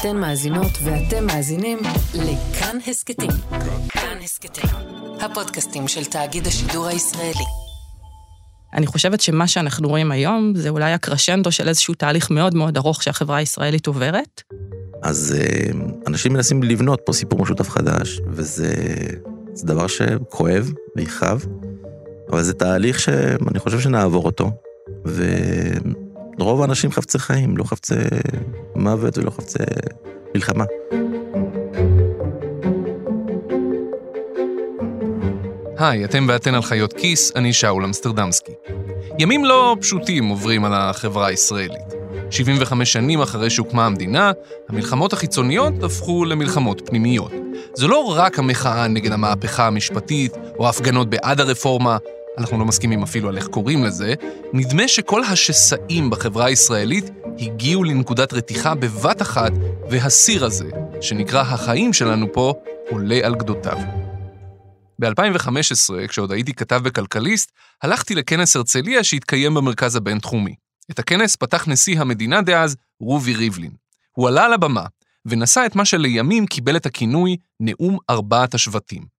אתן מאזינות ואתם מאזינים לכאן הסכתים. כאן הסכתים, הפודקאסטים של תאגיד השידור הישראלי. אני חושבת שמה שאנחנו רואים היום זה אולי הקרשנדו של איזשהו תהליך מאוד מאוד ארוך שהחברה הישראלית עוברת. אז אה, אנשים מנסים לבנות פה סיפור משותף חדש, וזה זה דבר שכואב ויכאב, אבל זה תהליך שאני חושב שנעבור אותו, ורוב האנשים חפצי חיים, לא חפצי מוות ולא חפצי מלחמה. היי, אתם ואתן על חיות כיס, אני שאול אמסטרדמסקי. ימים לא פשוטים עוברים על החברה הישראלית. 75 שנים אחרי שהוקמה המדינה, המלחמות החיצוניות הפכו למלחמות פנימיות. זו לא רק המחאה נגד המהפכה המשפטית, או ההפגנות בעד הרפורמה, אנחנו לא מסכימים אפילו על איך קוראים לזה, נדמה שכל השסעים בחברה הישראלית הגיעו לנקודת רתיחה בבת אחת, והסיר הזה, שנקרא החיים שלנו פה, עולה על גדותיו. ב-2015, כשעוד הייתי כתב בכלכליסט, הלכתי לכנס הרצליה שהתקיים במרכז הבינתחומי. את הכנס פתח נשיא המדינה דאז, רובי ריבלין. הוא עלה על הבמה ונשא את מה שלימים קיבל את הכינוי נאום ארבעת השבטים.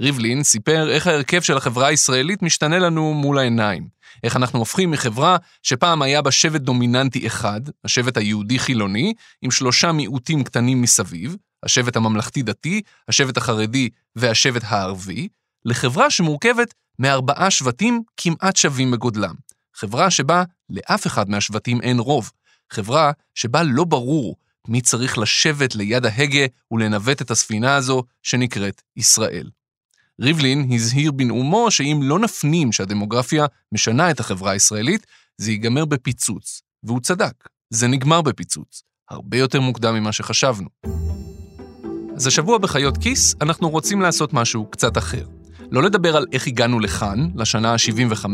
ריבלין סיפר איך ההרכב של החברה הישראלית משתנה לנו מול העיניים. איך אנחנו הופכים מחברה שפעם היה בה שבט דומיננטי אחד, השבט היהודי-חילוני, עם שלושה מיעוטים קטנים מסביב, השבט הממלכתי-דתי, השבט החרדי והשבט הערבי, לחברה שמורכבת מארבעה שבטים כמעט שווים בגודלם. חברה שבה לאף אחד מהשבטים אין רוב. חברה שבה לא ברור מי צריך לשבת ליד ההגה ולנווט את הספינה הזו שנקראת ישראל. ריבלין הזהיר בנאומו שאם לא נפנים שהדמוגרפיה משנה את החברה הישראלית, זה ייגמר בפיצוץ. והוא צדק, זה נגמר בפיצוץ. הרבה יותר מוקדם ממה שחשבנו. אז השבוע בחיות כיס אנחנו רוצים לעשות משהו קצת אחר. לא לדבר על איך הגענו לכאן, לשנה ה-75,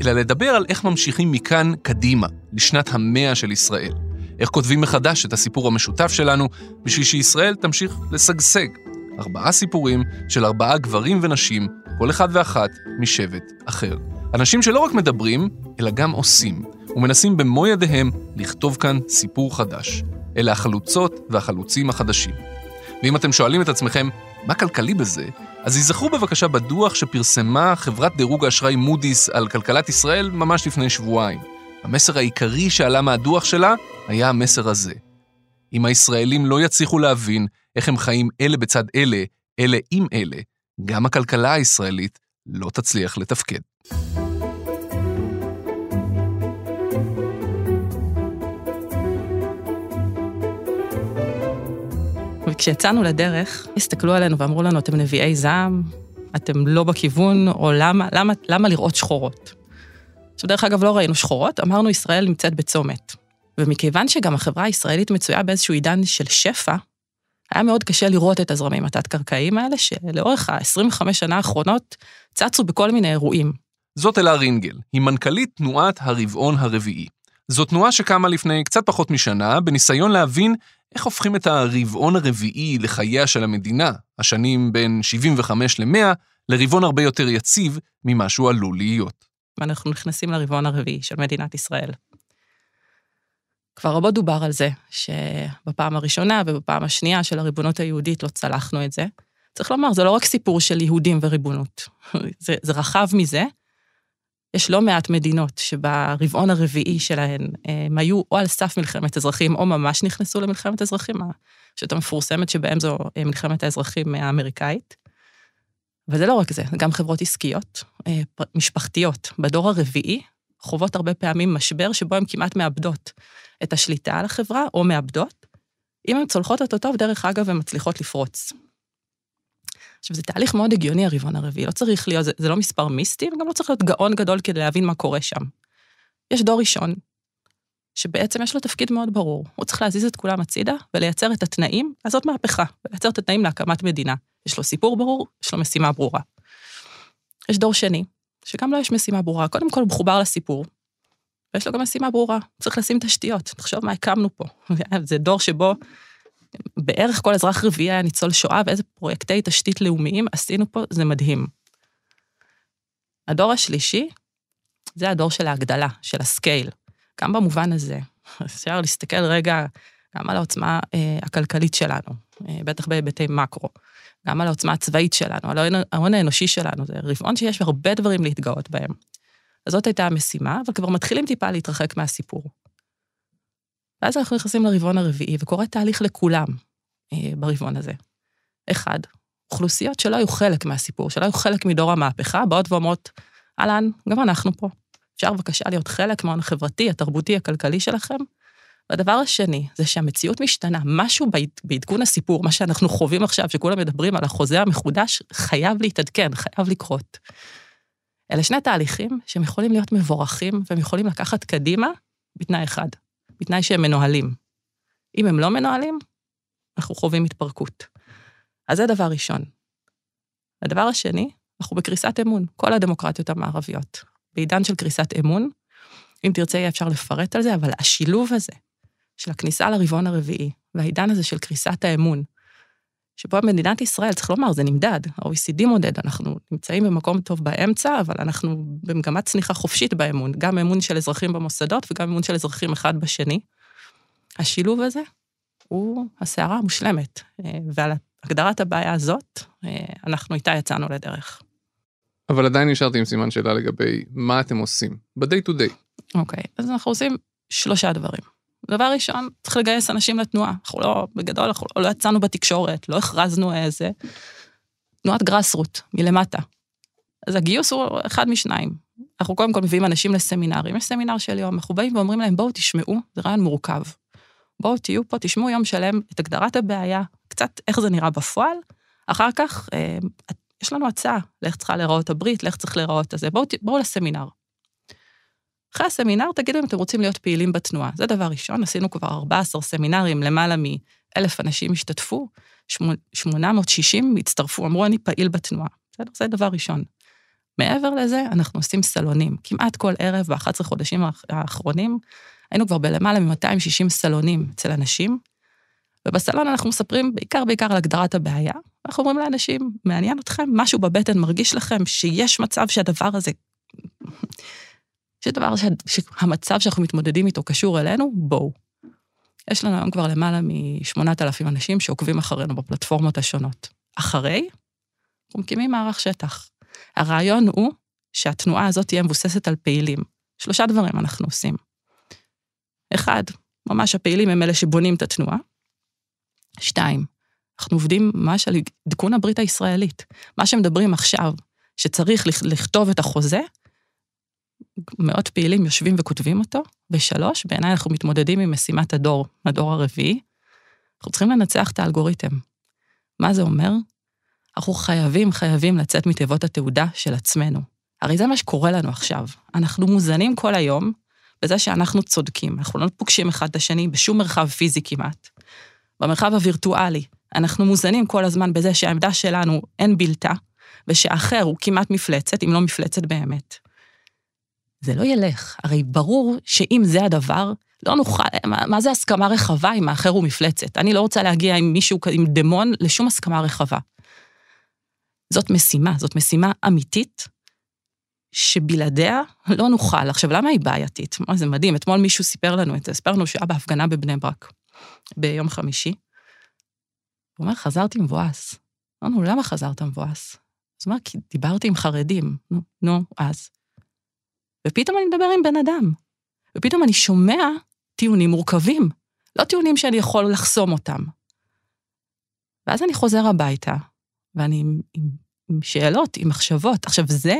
אלא לדבר על איך ממשיכים מכאן קדימה, לשנת המאה של ישראל. איך כותבים מחדש את הסיפור המשותף שלנו, בשביל שישראל תמשיך לשגשג. ארבעה סיפורים של ארבעה גברים ונשים, כל אחד ואחת משבט אחר. אנשים שלא רק מדברים, אלא גם עושים, ומנסים במו ידיהם לכתוב כאן סיפור חדש. אלה החלוצות והחלוצים החדשים. ואם אתם שואלים את עצמכם, מה כלכלי בזה? אז ייזכרו בבקשה בדוח שפרסמה חברת דירוג האשראי מודי'ס על כלכלת ישראל ממש לפני שבועיים. המסר העיקרי שעלה מהדוח שלה היה המסר הזה. אם הישראלים לא יצליחו להבין איך הם חיים אלה בצד אלה, אלה עם אלה, גם הכלכלה הישראלית לא תצליח לתפקד. וכשיצאנו לדרך, הסתכלו עלינו ואמרו לנו, אתם נביאי זעם, אתם לא בכיוון, או למה, למה, למה לראות שחורות? עכשיו, דרך אגב, לא ראינו שחורות, אמרנו, ישראל נמצאת בצומת. ומכיוון שגם החברה הישראלית מצויה באיזשהו עידן של שפע, היה מאוד קשה לראות את הזרמים התת-קרקעיים האלה, שלאורך ה-25 שנה האחרונות צצו בכל מיני אירועים. זאת אלה רינגל, היא מנכ"לית תנועת הרבעון הרביעי. זו תנועה שקמה לפני קצת פחות משנה, בניסיון להבין איך הופכים את הרבעון הרביעי לחייה של המדינה, השנים בין 75 ל-100, לרבעון הרבה יותר יציב ממה שהוא עלול להיות. ואנחנו נכנסים לרבעון הרביעי של מדינת ישראל. כבר רבות דובר על זה, שבפעם הראשונה ובפעם השנייה של הריבונות היהודית לא צלחנו את זה. צריך לומר, זה לא רק סיפור של יהודים וריבונות, זה, זה רחב מזה. יש לא מעט מדינות שברבעון הרביעי שלהן הם היו או על סף מלחמת אזרחים או ממש נכנסו למלחמת אזרחים, השאלה המפורסמת שבהם זו מלחמת האזרחים האמריקאית. וזה לא רק זה, גם חברות עסקיות, אה, משפחתיות. בדור הרביעי חוות הרבה פעמים משבר שבו הן כמעט מאבדות את השליטה על החברה, או מאבדות. אם הן צולחות אותו טוב, דרך אגב, הן מצליחות לפרוץ. עכשיו, זה תהליך מאוד הגיוני, הרבעון הרביעי, לא צריך להיות, זה, זה לא מספר מיסטי, וגם לא צריך להיות גאון גדול כדי להבין מה קורה שם. יש דור ראשון, שבעצם יש לו תפקיד מאוד ברור. הוא צריך להזיז את כולם הצידה ולייצר את התנאים, לעשות מהפכה, ולייצר את התנאים להקמת מדינה. יש לו סיפור ברור, יש לו משימה ברורה. יש דור שני, שגם לו לא יש משימה ברורה. קודם כל, הוא מחובר לסיפור, ויש לו גם משימה ברורה, צריך לשים תשתיות. תחשוב מה הקמנו פה. זה דור שבו בערך כל אזרח רביעי היה ניצול שואה, ואיזה פרויקטי תשתית לאומיים עשינו פה, זה מדהים. הדור השלישי, זה הדור של ההגדלה, של הסקייל. גם במובן הזה, אפשר להסתכל רגע גם על העוצמה אה, הכלכלית שלנו, אה, בטח בהיבטי מקרו, גם על העוצמה הצבאית שלנו, על ההון- האנושי שלנו, זה רבעון שיש הרבה דברים להתגאות בהם. אז זאת הייתה המשימה, אבל כבר מתחילים טיפה להתרחק מהסיפור. ואז אנחנו נכנסים לרבעון הרביעי, וקורה תהליך לכולם אה, ברבעון הזה. אחד, אוכלוסיות שלא היו חלק מהסיפור, שלא היו חלק מדור המהפכה, באות ואומרות, אהלן, גם אנחנו פה. אפשר בבקשה להיות חלק מההון החברתי, התרבותי, הכלכלי שלכם? והדבר השני, זה שהמציאות משתנה. משהו בעד- בעדכון הסיפור, מה שאנחנו חווים עכשיו, שכולם מדברים על החוזה המחודש, חייב להתעדכן, חייב לקרות. אלה שני תהליכים שהם יכולים להיות מבורכים, והם יכולים לקחת קדימה בתנאי אחד, בתנאי שהם מנוהלים. אם הם לא מנוהלים, אנחנו חווים התפרקות. אז זה דבר ראשון. הדבר השני, אנחנו בקריסת אמון, כל הדמוקרטיות המערביות. בעידן של קריסת אמון, אם תרצה יהיה אפשר לפרט על זה, אבל השילוב הזה של הכניסה לרבעון הרביעי, והעידן הזה של קריסת האמון, שבו מדינת ישראל, צריך לומר, זה נמדד, ה-OECD מודד, אנחנו נמצאים במקום טוב באמצע, אבל אנחנו במגמת צניחה חופשית באמון, גם אמון של אזרחים במוסדות וגם אמון של אזרחים אחד בשני. השילוב הזה הוא הסערה המושלמת, אה, ועל הגדרת הבעיה הזאת, אה, אנחנו איתה יצאנו לדרך. אבל עדיין נשארתי עם סימן שאלה לגבי מה אתם עושים, ב-day to day. אוקיי, אז אנחנו עושים שלושה דברים. דבר ראשון, צריך לגייס אנשים לתנועה. אנחנו לא, בגדול, אנחנו לא, לא יצאנו בתקשורת, לא הכרזנו איזה... תנועת גרסרוט, מלמטה. אז הגיוס הוא אחד משניים. אנחנו קודם כל מביאים אנשים לסמינרים, יש סמינר של יום, אנחנו באים ואומרים להם, בואו תשמעו, זה רעיון מורכב. בואו תהיו פה, תשמעו יום שלם את הגדרת הבעיה, קצת איך זה נראה בפועל, אחר כך אה, יש לנו הצעה לאיך צריכה להיראות הברית, לאיך צריך להיראות הזה, בואו, ת- בואו לסמינר. אחרי הסמינר, תגידו אם אתם רוצים להיות פעילים בתנועה. זה דבר ראשון, עשינו כבר 14 סמינרים, למעלה מ-1,000 אנשים השתתפו, שמונה- 860 הצטרפו, אמרו, אני פעיל בתנועה. בסדר? זה דבר ראשון. מעבר לזה, אנחנו עושים סלונים. כמעט כל ערב, ב-11 חודשים האח- האחרונים, היינו כבר בלמעלה מ-260 סלונים אצל אנשים, ובסלון אנחנו מספרים בעיקר בעיקר על הגדרת הבעיה. אנחנו אומרים לאנשים, מעניין אתכם? משהו בבטן מרגיש לכם שיש מצב שהדבר הזה שדבר שה, שהמצב שאנחנו מתמודדים איתו קשור אלינו, בואו. יש לנו היום כבר למעלה מ-8,000 אנשים שעוקבים אחרינו בפלטפורמות השונות. אחרי, אנחנו מקימים מערך שטח. הרעיון הוא שהתנועה הזאת תהיה מבוססת על פעילים. שלושה דברים אנחנו עושים. אחד, ממש הפעילים הם אלה שבונים את התנועה. שתיים, אנחנו עובדים ממש על עדכון הברית הישראלית. מה שמדברים עכשיו, שצריך לכ- לכתוב את החוזה, מאות פעילים יושבים וכותבים אותו. ושלוש, בעיניי אנחנו מתמודדים עם משימת הדור, הדור הרביעי. אנחנו צריכים לנצח את האלגוריתם. מה זה אומר? אנחנו חייבים, חייבים לצאת מתיבות התעודה של עצמנו. הרי זה מה שקורה לנו עכשיו. אנחנו מוזנים כל היום בזה שאנחנו צודקים. אנחנו לא פוגשים אחד את השני בשום מרחב פיזי כמעט. במרחב הווירטואלי, אנחנו מוזנים כל הזמן בזה שהעמדה שלנו אין בלתה, ושהאחר הוא כמעט מפלצת, אם לא מפלצת באמת. זה לא ילך. הרי ברור שאם זה הדבר, לא נוכל, מה, מה זה הסכמה רחבה אם האחר הוא מפלצת? אני לא רוצה להגיע עם מישהו, עם דמון, לשום הסכמה רחבה. זאת משימה, זאת משימה אמיתית, שבלעדיה לא נוכל. עכשיו, למה היא בעייתית? מה, זה מדהים, אתמול מישהו סיפר לנו את זה, סיפר לנו שהיה בהפגנה בבני ברק, ביום חמישי. הוא אומר, חזרתי מבואס. אמרנו, למה חזרת מבואס? אז הוא אומר, כי דיברתי עם חרדים. נו, נו, אז. ופתאום אני מדבר עם בן אדם. ופתאום אני שומע טיעונים מורכבים, לא טיעונים שאני יכול לחסום אותם. ואז אני חוזר הביתה, ואני עם, עם, עם שאלות, עם מחשבות. עכשיו, זה,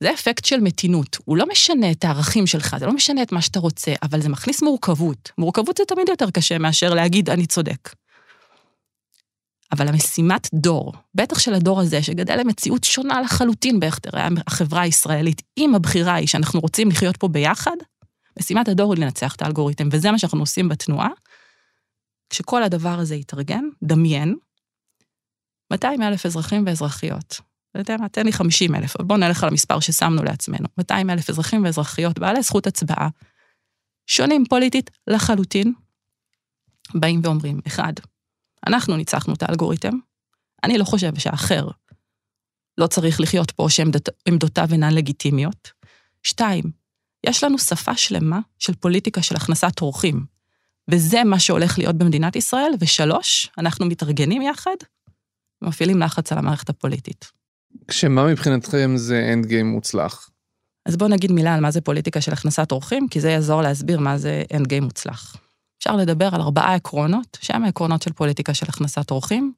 זה אפקט של מתינות. הוא לא משנה את הערכים שלך, זה לא משנה את מה שאתה רוצה, אבל זה מכניס מורכבות. מורכבות זה תמיד יותר קשה מאשר להגיד, אני צודק. אבל המשימת דור, בטח של הדור הזה, שגדל למציאות שונה לחלוטין באיך תראה החברה הישראלית, אם הבחירה היא שאנחנו רוצים לחיות פה ביחד, משימת הדור היא לנצח את האלגוריתם, וזה מה שאנחנו עושים בתנועה. כשכל הדבר הזה יתארגן, דמיין, 200 אלף אזרחים ואזרחיות. אתה יודע מה, תן לי 50 אלף, אבל בואו נלך על המספר ששמנו לעצמנו. 200 אלף אזרחים ואזרחיות בעלי זכות הצבעה, שונים פוליטית לחלוטין, באים ואומרים, אחד, אנחנו ניצחנו את האלגוריתם, אני לא חושב שהאחר לא צריך לחיות פה שעמדותיו אינן לגיטימיות. שתיים, יש לנו שפה שלמה של פוליטיקה של הכנסת אורחים. וזה מה שהולך להיות במדינת ישראל. ושלוש, אנחנו מתארגנים יחד, ומפעילים לחץ על המערכת הפוליטית. כשמה מבחינתכם זה אנד גיים מוצלח? אז בואו נגיד מילה על מה זה פוליטיקה של הכנסת אורחים, כי זה יעזור להסביר מה זה end game מוצלח. אפשר לדבר על ארבעה עקרונות, שהם העקרונות של פוליטיקה של הכנסת אורחים,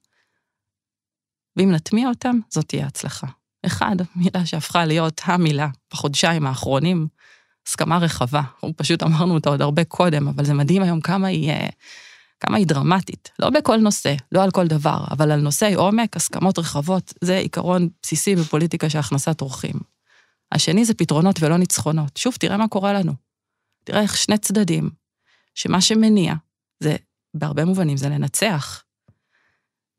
ואם נטמיע אותם, זאת תהיה הצלחה. אחד, מילה שהפכה להיות המילה בחודשיים האחרונים, הסכמה רחבה. אנחנו פשוט אמרנו אותה עוד הרבה קודם, אבל זה מדהים היום כמה היא, אה, כמה היא דרמטית. לא בכל נושא, לא על כל דבר, אבל על נושאי עומק, הסכמות רחבות, זה עיקרון בסיסי בפוליטיקה של הכנסת אורחים. השני זה פתרונות ולא ניצחונות. שוב, תראה מה קורה לנו. תראה איך שני צדדים, שמה שמניע, זה, בהרבה מובנים, זה לנצח.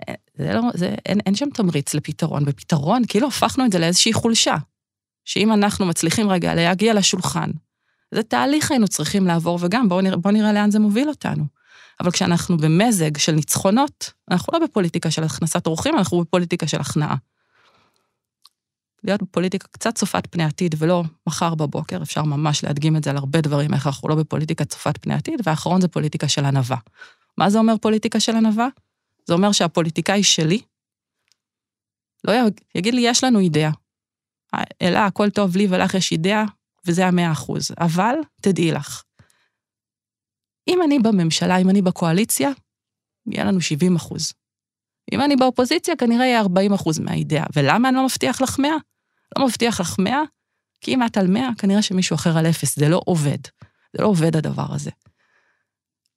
אה, זה לא, זה, אין, אין שם תמריץ לפתרון. בפתרון, כאילו הפכנו את זה לאיזושהי חולשה. שאם אנחנו מצליחים רגע להגיע לשולחן, זה תהליך היינו צריכים לעבור, וגם בואו נראה, בוא נראה לאן זה מוביל אותנו. אבל כשאנחנו במזג של ניצחונות, אנחנו לא בפוליטיקה של הכנסת אורחים, אנחנו בפוליטיקה של הכנעה. להיות בפוליטיקה קצת צופת פני עתיד ולא מחר בבוקר, אפשר ממש להדגים את זה על הרבה דברים, איך אנחנו לא בפוליטיקה צופת פני עתיד, והאחרון זה פוליטיקה של ענווה. מה זה אומר פוליטיקה של ענווה? זה אומר שהפוליטיקאי שלי, לא יגיד לי, יש לנו אידאה. אלה, הכל טוב, לי ולך יש אידאה, וזה המאה אחוז. אבל, תדעי לך, אם אני בממשלה, אם אני בקואליציה, יהיה לנו 70 אחוז. אם אני באופוזיציה, כנראה יהיה 40 אחוז מהאידאה. ולמה אני לא מבטיח לך 100? לא מבטיח לך 100, כי אם את על 100, כנראה שמישהו אחר על אפס. זה לא עובד. זה לא עובד הדבר הזה.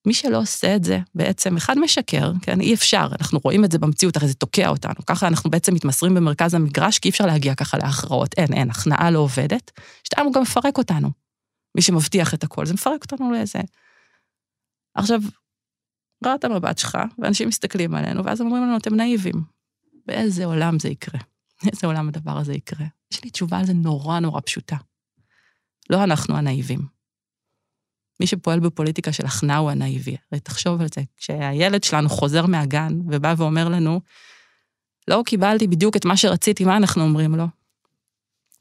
מי שלא עושה את זה, בעצם, אחד משקר, כן, אי אפשר, אנחנו רואים את זה במציאות, הרי זה תוקע אותנו. ככה אנחנו בעצם מתמסרים במרכז המגרש, כי אי אפשר להגיע ככה להכרעות. אין, אין, הכנעה לא עובדת. שתיים, הוא גם מפרק אותנו. מי שמבטיח את הכל, זה מפרק אותנו לאיזה... עכשיו, ראה את המבט שלך, ואנשים מסתכלים עלינו, ואז אומרים לנו, אתם נאיבים. באיזה עולם זה יקרה? באיזה עולם הדבר הזה יקרה? יש לי תשובה על זה נורא נורא פשוטה. לא אנחנו הנאיבים. מי שפועל בפוליטיקה של הכנעה הוא הנאיבי. הרי תחשוב על זה, כשהילד שלנו חוזר מהגן ובא ואומר לנו, לא קיבלתי בדיוק את מה שרציתי, מה אנחנו אומרים לו?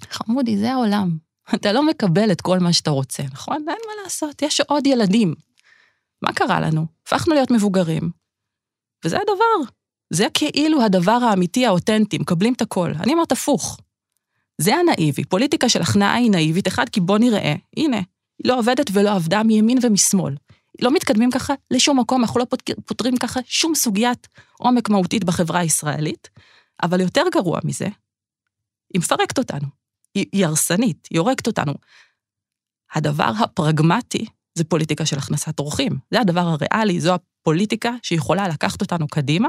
חמודי, זה העולם. אתה לא מקבל את כל מה שאתה רוצה, נכון? אין מה לעשות, יש עוד ילדים. מה קרה לנו? הפכנו להיות מבוגרים, וזה הדבר. זה כאילו הדבר האמיתי, האותנטי, מקבלים את הכל. אני אומרת הפוך. זה הנאיבי. פוליטיקה של הכנעה היא נאיבית, אחד, כי בוא נראה, הנה, היא לא עובדת ולא עבדה מימין ומשמאל. לא מתקדמים ככה לשום מקום, אנחנו לא פותרים ככה שום סוגיית עומק מהותית בחברה הישראלית, אבל יותר גרוע מזה, היא מפרקת אותנו. היא, הרסנית, היא הורגת אותנו. הדבר הפרגמטי זה פוליטיקה של הכנסת אורחים. זה הדבר הריאלי, זו הפוליטיקה שיכולה לקחת אותנו קדימה,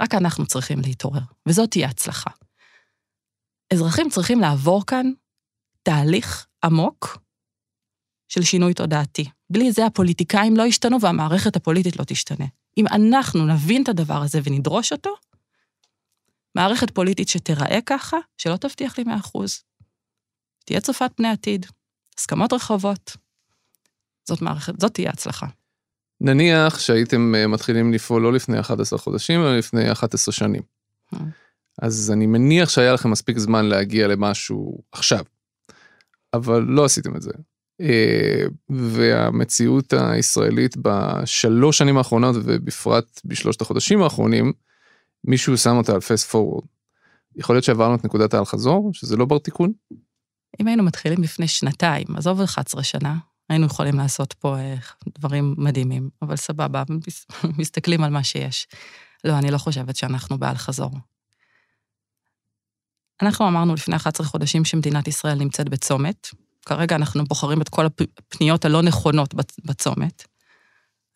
רק אנחנו צריכים להתעורר, וזאת תהיה הצלחה. אזרחים צריכים לעבור כאן תהליך עמוק של שינוי תודעתי. בלי זה הפוליטיקאים לא ישתנו והמערכת הפוליטית לא תשתנה. אם אנחנו נבין את הדבר הזה ונדרוש אותו, מערכת פוליטית שתיראה ככה, שלא תבטיח לי 100%. תהיה צופת פני עתיד, הסכמות רחבות. זאת מערכת, זאת תהיה הצלחה. נניח שהייתם אה, מתחילים לפעול לא לפני 11 חודשים, אלא לפני 11 שנים. Hmm. אז אני מניח שהיה לכם מספיק זמן להגיע למשהו עכשיו. אבל לא עשיתם את זה. אה, והמציאות הישראלית בשלוש שנים האחרונות ובפרט בשלושת החודשים האחרונים, מישהו שם אותה על פסט פורוורד. יכול להיות שעברנו את נקודת האל חזור, שזה לא בר תיקון? אם היינו מתחילים לפני שנתיים, עזוב 11 שנה, היינו יכולים לעשות פה אה, דברים מדהימים, אבל סבבה, מסתכלים על מה שיש. לא, אני לא חושבת שאנחנו באל חזור. אנחנו אמרנו לפני 11 חודשים שמדינת ישראל נמצאת בצומת, כרגע אנחנו בוחרים את כל הפניות הלא נכונות בצומת.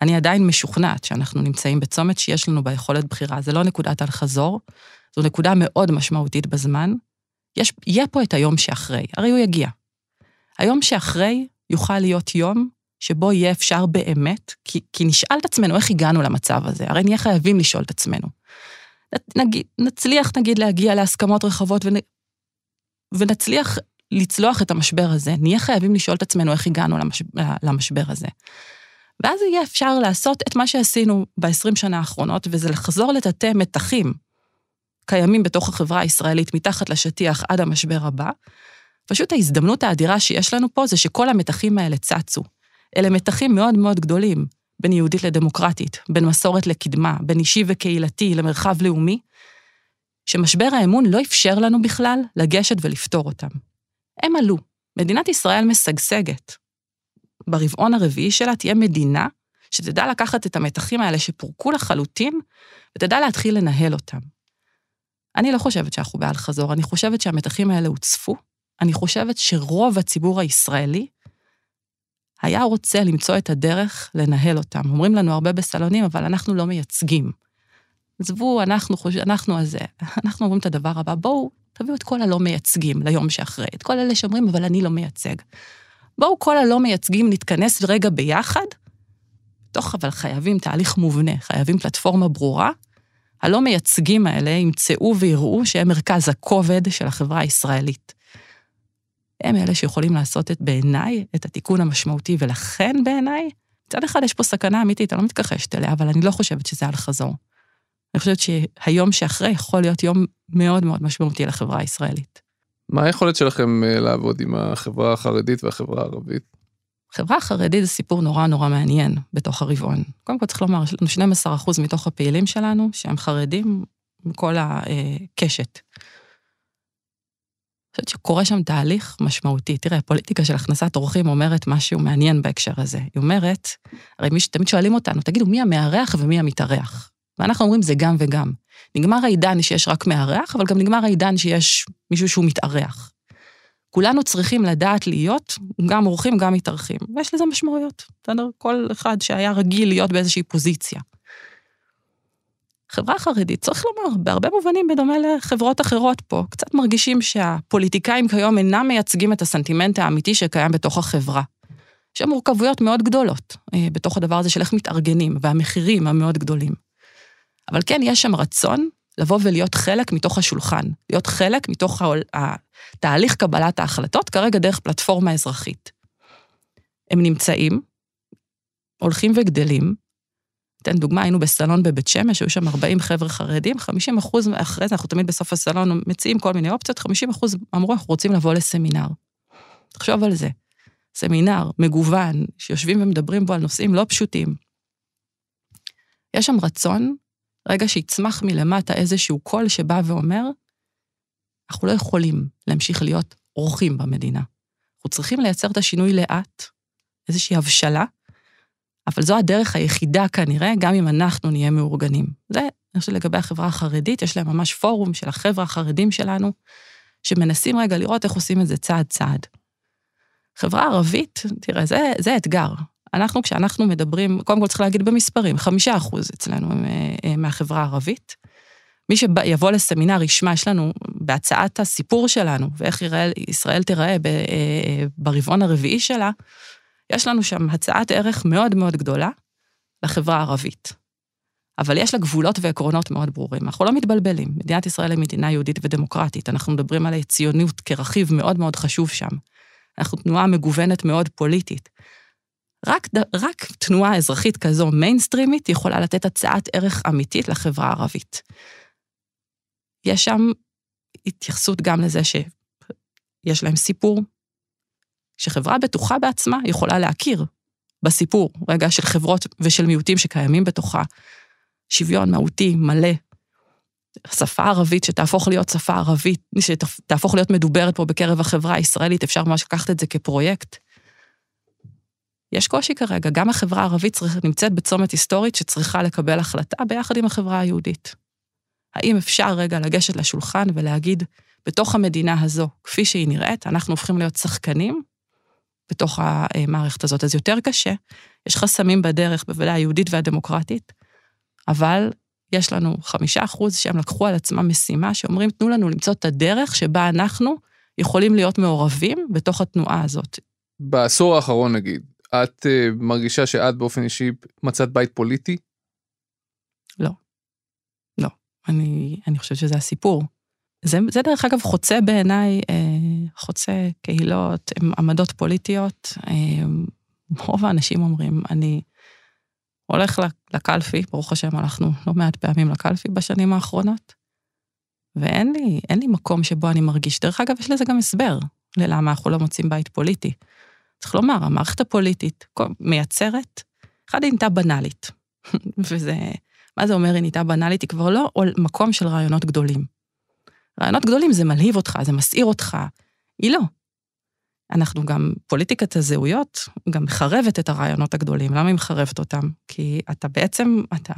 אני עדיין משוכנעת שאנחנו נמצאים בצומת שיש לנו ביכולת בחירה. זה לא נקודת אל-חזור, זו נקודה מאוד משמעותית בזמן. יש, יהיה פה את היום שאחרי, הרי הוא יגיע. היום שאחרי יוכל להיות יום שבו יהיה אפשר באמת, כי, כי נשאל את עצמנו איך הגענו למצב הזה, הרי נהיה חייבים לשאול את עצמנו. נגיד, נצליח נגיד להגיע להסכמות רחבות ונ... ונצליח לצלוח את המשבר הזה, נהיה חייבים לשאול את עצמנו איך הגענו למש... למשבר הזה. ואז יהיה אפשר לעשות את מה שעשינו ב-20 שנה האחרונות, וזה לחזור לטאטא מתחים קיימים בתוך החברה הישראלית מתחת לשטיח עד המשבר הבא. פשוט ההזדמנות האדירה שיש לנו פה זה שכל המתחים האלה צצו. אלה מתחים מאוד מאוד גדולים, בין יהודית לדמוקרטית, בין מסורת לקדמה, בין אישי וקהילתי למרחב לאומי, שמשבר האמון לא אפשר לנו בכלל לגשת ולפתור אותם. הם עלו. מדינת ישראל משגשגת. ברבעון הרביעי שלה תהיה מדינה שתדע לקחת את המתחים האלה שפורקו לחלוטין, ותדע להתחיל לנהל אותם. אני לא חושבת שאנחנו באל חזור, אני חושבת שהמתחים האלה הוצפו, אני חושבת שרוב הציבור הישראלי היה רוצה למצוא את הדרך לנהל אותם. אומרים לנו הרבה בסלונים, אבל אנחנו לא מייצגים. עזבו, אנחנו חושבים, אנחנו הזה, אנחנו אומרים את הדבר הבא, בואו, תביאו את כל הלא מייצגים ליום שאחרי, את כל אלה שאומרים, אבל אני לא מייצג. בואו כל הלא מייצגים נתכנס רגע ביחד, תוך אבל חייבים תהליך מובנה, חייבים פלטפורמה ברורה. הלא מייצגים האלה ימצאו ויראו שהם מרכז הכובד של החברה הישראלית. הם אלה שיכולים לעשות את, בעיניי, את התיקון המשמעותי, ולכן בעיניי, מצד אחד יש פה סכנה אמיתית, אני לא מתכחשת אליה, אבל אני לא חושבת שזה על חזור. אני חושבת שהיום שאחרי יכול להיות יום מאוד מאוד משמעותי לחברה הישראלית. מה היכולת שלכם אה, לעבוד עם החברה החרדית והחברה הערבית? החברה החרדית זה סיפור נורא נורא מעניין בתוך הרבעון. קודם כל צריך לומר, יש לנו 12 אחוז מתוך הפעילים שלנו שהם חרדים מכל הקשת. חושבת שקורה שם תהליך משמעותי. תראה, הפוליטיקה של הכנסת אורחים אומרת משהו מעניין בהקשר הזה. היא אומרת, הרי מי שתמיד שואלים אותנו, תגידו, מי המארח ומי המתארח? ואנחנו אומרים, זה גם וגם. נגמר העידן שיש רק מארח, אבל גם נגמר העידן שיש מישהו שהוא מתארח. כולנו צריכים לדעת להיות גם אורחים, גם מתארחים, ויש לזה משמעויות, בסדר? כל אחד שהיה רגיל להיות באיזושהי פוזיציה. חברה חרדית, צריך לומר, בהרבה מובנים, בדומה לחברות אחרות פה, קצת מרגישים שהפוליטיקאים כיום אינם מייצגים את הסנטימנט האמיתי שקיים בתוך החברה. יש מורכבויות מאוד גדולות אה, בתוך הדבר הזה של איך מתארגנים, והמחירים המאוד גדולים. אבל כן, יש שם רצון לבוא ולהיות חלק מתוך השולחן, להיות חלק מתוך תהליך קבלת ההחלטות, כרגע דרך פלטפורמה אזרחית. הם נמצאים, הולכים וגדלים. אתן דוגמה, היינו בסלון בבית שמש, היו שם 40 חבר'ה חרדים, 50 אחוז אחרי זה, אנחנו תמיד בסוף הסלון מציעים כל מיני אופציות, 50 אחוז אמרו, אנחנו רוצים לבוא לסמינר. תחשוב על זה. סמינר מגוון, שיושבים ומדברים בו על נושאים לא פשוטים. יש שם רצון, רגע שיצמח מלמטה איזשהו קול שבא ואומר, אנחנו לא יכולים להמשיך להיות אורחים במדינה. אנחנו צריכים לייצר את השינוי לאט, איזושהי הבשלה, אבל זו הדרך היחידה כנראה, גם אם אנחנו נהיה מאורגנים. זה, אני חושבת לגבי החברה החרדית, יש להם ממש פורום של החבר'ה החרדים שלנו, שמנסים רגע לראות איך עושים את זה צעד צעד. חברה ערבית, תראה, זה, זה אתגר. אנחנו, כשאנחנו מדברים, קודם כל צריך להגיד במספרים, חמישה אחוז אצלנו הם אה, מהחברה הערבית. מי שיבוא לסמינר ישמע, יש לנו בהצעת הסיפור שלנו, ואיך יראה, ישראל תיראה אה, ברבעון הרביעי שלה, יש לנו שם הצעת ערך מאוד מאוד גדולה לחברה הערבית. אבל יש לה גבולות ועקרונות מאוד ברורים. אנחנו לא מתבלבלים. מדינת ישראל היא מדינה יהודית ודמוקרטית. אנחנו מדברים על ציונות כרכיב מאוד מאוד חשוב שם. אנחנו תנועה מגוונת מאוד פוליטית. רק, רק תנועה אזרחית כזו מיינסטרימית יכולה לתת הצעת ערך אמיתית לחברה הערבית. יש שם התייחסות גם לזה שיש להם סיפור, שחברה בטוחה בעצמה יכולה להכיר בסיפור, רגע, של חברות ושל מיעוטים שקיימים בתוכה. שוויון מהותי, מלא. שפה ערבית שתהפוך להיות שפה ערבית, שתהפוך להיות מדוברת פה בקרב החברה הישראלית, אפשר ממש לקחת את זה כפרויקט. יש קושי כרגע, גם החברה הערבית צריך, נמצאת בצומת היסטורית שצריכה לקבל החלטה ביחד עם החברה היהודית. האם אפשר רגע לגשת לשולחן ולהגיד, בתוך המדינה הזו, כפי שהיא נראית, אנחנו הופכים להיות שחקנים בתוך המערכת הזאת. אז יותר קשה, יש חסמים בדרך, בוודאי היהודית והדמוקרטית, אבל יש לנו חמישה אחוז שהם לקחו על עצמם משימה, שאומרים, תנו לנו למצוא את הדרך שבה אנחנו יכולים להיות מעורבים בתוך התנועה הזאת. בעשור האחרון נגיד, את uh, מרגישה שאת באופן אישי מצאת בית פוליטי? לא. לא. אני, אני חושבת שזה הסיפור. זה, זה דרך אגב חוצה בעיניי, אה, חוצה קהילות, עמדות פוליטיות. אה, רוב האנשים אומרים, אני הולך לקלפי, ברוך השם, הלכנו לא מעט פעמים לקלפי בשנים האחרונות, ואין לי, לי מקום שבו אני מרגיש. דרך אגב, יש לזה גם הסבר ללמה אנחנו לא מוצאים בית פוליטי. צריך לומר, המערכת הפוליטית מייצרת אחד, היא נהייתה בנאלית. וזה, מה זה אומר היא נהייתה בנאלית? היא כבר לא מקום של רעיונות גדולים. רעיונות גדולים זה מלהיב אותך, זה מסעיר אותך. היא לא. אנחנו גם, פוליטיקת הזהויות גם מחרבת את הרעיונות הגדולים. למה היא מחרבת אותם? כי אתה בעצם, אתה,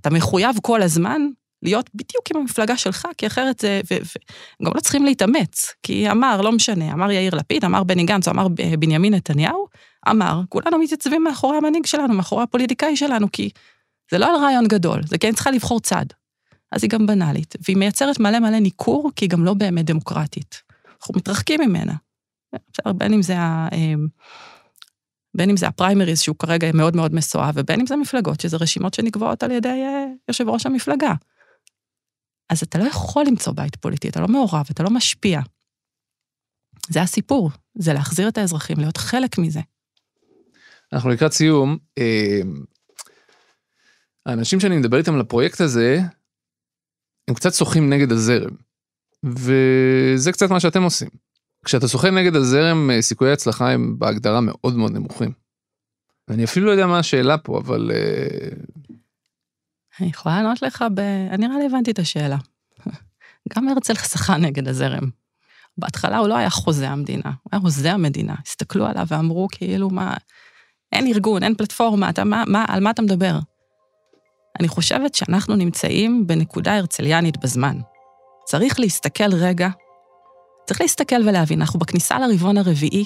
אתה מחויב כל הזמן להיות בדיוק עם המפלגה שלך, כי אחרת זה, וגם לא צריכים להתאמץ, כי אמר, לא משנה, אמר יאיר לפיד, אמר בני גנץ, אמר בנימין נתניהו, אמר, כולנו מתייצבים מאחורי המנהיג שלנו, מאחורי הפוליטיקאי שלנו, כי זה לא על רעיון גדול, זה כן צריכה לבחור צד. אז היא גם בנאלית, והיא מייצרת מלא מלא ניכור, כי היא גם לא באמת דמוקרטית. אנחנו מתרחקים ממנה. בסדר, בין אם זה ה... אמ, בין אם זה הפריימריז, שהוא כרגע מאוד מאוד מסואב, ובין אם זה מפלגות, שזה רשימות שנקבעות על ידי אה, יושב ראש המפלגה. אז אתה לא יכול למצוא בית פוליטי, אתה לא מעורב, אתה לא משפיע. זה הסיפור, זה להחזיר את האזרחים, להיות חלק מזה. אנחנו לקראת סיום. אמ, האנשים שאני מדבר איתם לפרויקט הזה, הם קצת שוחים נגד הזרם. וזה קצת מה שאתם עושים. כשאתה שוחה נגד הזרם, אה, סיכויי ההצלחה הם בהגדרה מאוד מאוד נמוכים. ואני אפילו לא יודע מה השאלה פה, אבל... אה, אני יכולה לענות לך ב... אני נראה לי הבנתי את השאלה. גם הרצל שחה נגד הזרם. בהתחלה הוא לא היה חוזה המדינה, הוא היה חוזה המדינה. הסתכלו עליו ואמרו כאילו, מה, אין ארגון, אין פלטפורמה, אתה, מה, מה, על מה אתה מדבר? אני חושבת שאנחנו נמצאים בנקודה הרצליאנית בזמן. צריך להסתכל רגע, צריך להסתכל ולהבין, אנחנו בכניסה לרבעון הרביעי,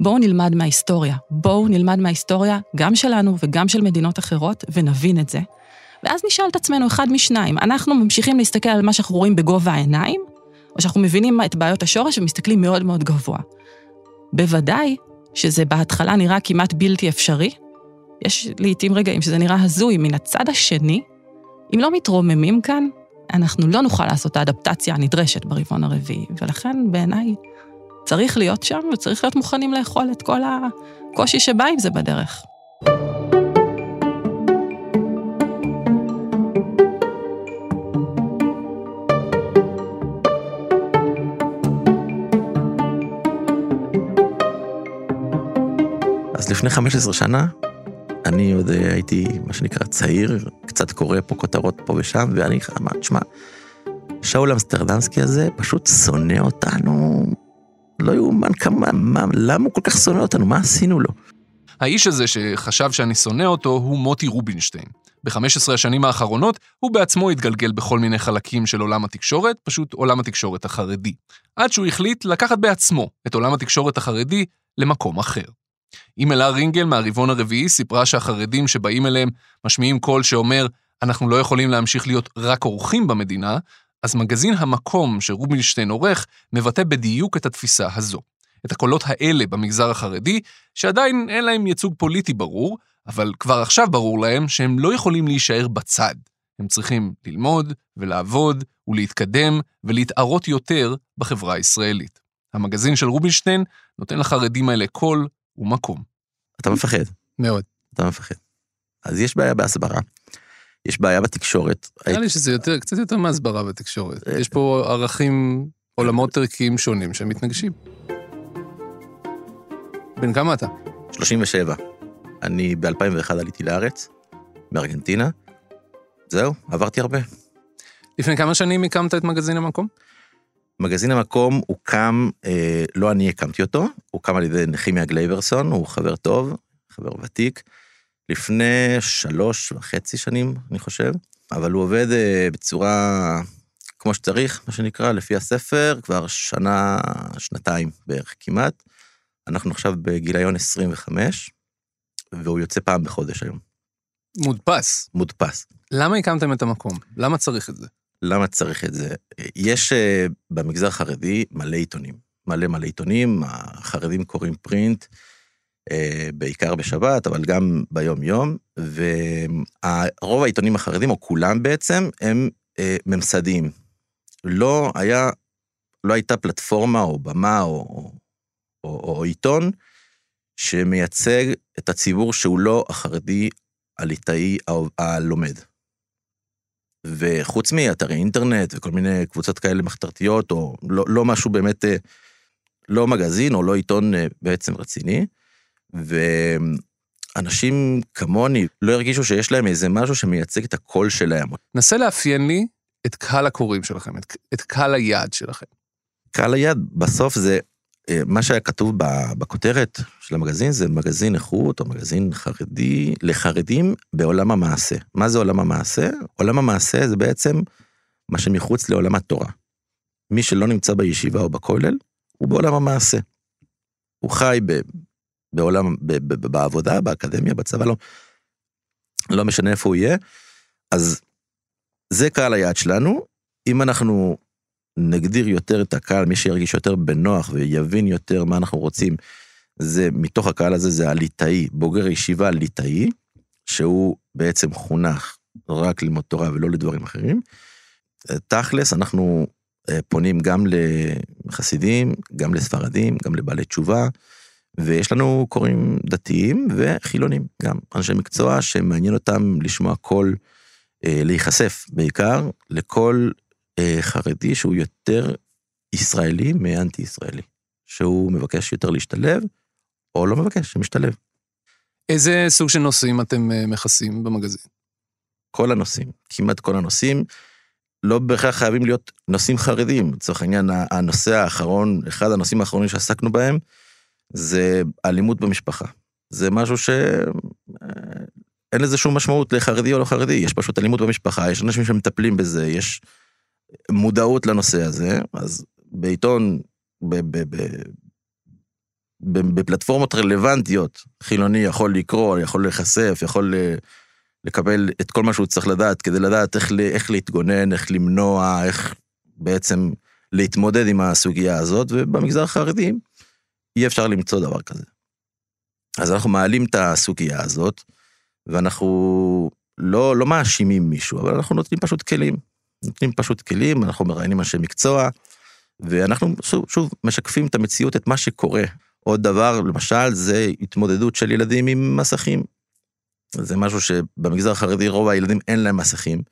בואו נלמד מההיסטוריה. בואו נלמד מההיסטוריה, גם שלנו וגם של מדינות אחרות, ונבין את זה. ואז נשאל את עצמנו אחד משניים, אנחנו ממשיכים להסתכל על מה שאנחנו רואים בגובה העיניים, או שאנחנו מבינים את בעיות השורש ומסתכלים מאוד מאוד גבוה. בוודאי שזה בהתחלה נראה כמעט בלתי אפשרי, יש לעיתים רגעים שזה נראה הזוי. מן הצד השני, אם לא מתרוממים כאן, אנחנו לא נוכל לעשות את האדפטציה הנדרשת ברבעון הרביעי, ולכן בעיניי צריך להיות שם וצריך להיות מוכנים לאכול את כל הקושי שבא עם זה בדרך. אז לפני 15 שנה אני עוד הייתי, מה שנקרא, צעיר, קצת קורא פה כותרות פה ושם, ואני אמר, תשמע, שאול אמסטרדמסקי הזה פשוט שונא אותנו, לא יאומן כמה, מה, למה הוא כל כך שונא אותנו, מה עשינו לו? האיש הזה שחשב שאני שונא אותו הוא מוטי רובינשטיין. ב-15 השנים האחרונות הוא בעצמו התגלגל בכל מיני חלקים של עולם התקשורת, פשוט עולם התקשורת החרדי. עד שהוא החליט לקחת בעצמו את עולם התקשורת החרדי למקום אחר. אימלה רינגל מהרבעון הרביעי סיפרה שהחרדים שבאים אליהם משמיעים קול שאומר, אנחנו לא יכולים להמשיך להיות רק אורחים במדינה, אז מגזין המקום שרובינשטיין עורך מבטא בדיוק את התפיסה הזו. את הקולות האלה במגזר החרדי, שעדיין אין להם ייצוג פוליטי ברור, אבל כבר עכשיו ברור להם שהם לא יכולים להישאר בצד. הם צריכים ללמוד ולעבוד ולהתקדם ולהתערות יותר בחברה הישראלית. המגזין של רובינשטיין נותן לחרדים האלה קול ומקום. אתה מפחד. מאוד. אתה מפחד. אז יש בעיה בהסברה. יש בעיה בתקשורת. נראה לי שזה יותר, קצת יותר מהסברה בתקשורת. יש פה ערכים, עולמות ערכיים שונים שמתנגשים. בן כמה אתה? 37. אני ב-2001 עליתי לארץ, מארגנטינה. זהו, עברתי הרבה. לפני כמה שנים הקמת את מגזין המקום? מגזין המקום הוקם, אה, לא אני הקמתי אותו, הוקם על ידי נחמיה גלייברסון, הוא חבר טוב, חבר ותיק, לפני שלוש וחצי שנים, אני חושב, אבל הוא עובד אה, בצורה כמו שצריך, מה שנקרא, לפי הספר, כבר שנה, שנתיים בערך כמעט. אנחנו עכשיו בגיליון 25, והוא יוצא פעם בחודש היום. מודפס. מודפס. למה הקמתם את המקום? למה צריך את זה? למה צריך את זה? יש אה, במגזר החרדי מלא עיתונים, מלא מלא עיתונים, החרדים קוראים פרינט, אה, בעיקר בשבת, אבל גם ביום-יום, ורוב העיתונים החרדים, או כולם בעצם, הם אה, ממסדיים. לא היה, לא הייתה פלטפורמה או במה או, או, או, או עיתון שמייצג את הציבור שהוא לא החרדי הליטאי הלומד. וחוץ מאתרי אינטרנט וכל מיני קבוצות כאלה מחתרתיות, או לא, לא משהו באמת, אה, לא מגזין או לא עיתון אה, בעצם רציני. אנשים כמוני לא הרגישו שיש להם איזה משהו שמייצג את הקול שלהם. נסה לאפיין לי את קהל הקוראים שלכם, את, את קהל היעד שלכם. קהל היד בסוף זה, מה שהיה כתוב בכותרת של המגזין זה מגזין איכות או מגזין חרדי לחרדים בעולם המעשה. מה זה עולם המעשה? עולם המעשה זה בעצם מה שמחוץ לעולם התורה. מי שלא נמצא בישיבה או בכולל, הוא בעולם המעשה. הוא חי ב, בעולם, ב, ב, ב, בעבודה, באקדמיה, בצבא, לא, לא משנה איפה הוא יהיה. אז זה קהל היעד שלנו. אם אנחנו נגדיר יותר את הקהל, מי שירגיש יותר בנוח ויבין יותר מה אנחנו רוצים, זה מתוך הקהל הזה זה הליטאי, בוגר ישיבה ליטאי, שהוא בעצם חונך רק ללמוד תורה ולא לדברים אחרים. תכלס, אנחנו אה, פונים גם לחסידים, גם לספרדים, גם לבעלי תשובה, ויש לנו קוראים דתיים וחילונים, גם אנשי מקצוע שמעניין אותם לשמוע קול, אה, להיחשף בעיקר לכל אה, חרדי שהוא יותר ישראלי מאנטי ישראלי, שהוא מבקש יותר להשתלב, או לא מבקש, שמשתלב. איזה סוג של נושאים אתם אה, מכסים במגזין? כל הנושאים, כמעט כל הנושאים, לא בהכרח חייבים להיות נושאים חרדים. לצורך העניין, הנושא האחרון, אחד הנושאים האחרונים שעסקנו בהם, זה אלימות במשפחה. זה משהו ש... אה, לזה שום משמעות לחרדי או לא חרדי, יש פשוט אלימות במשפחה, יש אנשים שמטפלים בזה, יש מודעות לנושא הזה, אז בעיתון, ב- ב- ב- בפלטפורמות רלוונטיות, חילוני יכול לקרוא, יכול להיחשף, יכול ל- לקבל את כל מה שהוא צריך לדעת, כדי לדעת איך, איך להתגונן, איך למנוע, איך בעצם להתמודד עם הסוגיה הזאת, ובמגזר החרדי אי אפשר למצוא דבר כזה. אז אנחנו מעלים את הסוגיה הזאת, ואנחנו לא, לא מאשימים מישהו, אבל אנחנו נותנים פשוט כלים. נותנים פשוט כלים, אנחנו מראיינים אנשי מקצוע, ואנחנו שוב, שוב משקפים את המציאות, את מה שקורה. עוד דבר, למשל, זה התמודדות של ילדים עם מסכים. זה משהו שבמגזר החרדי רוב הילדים אין להם מסכים.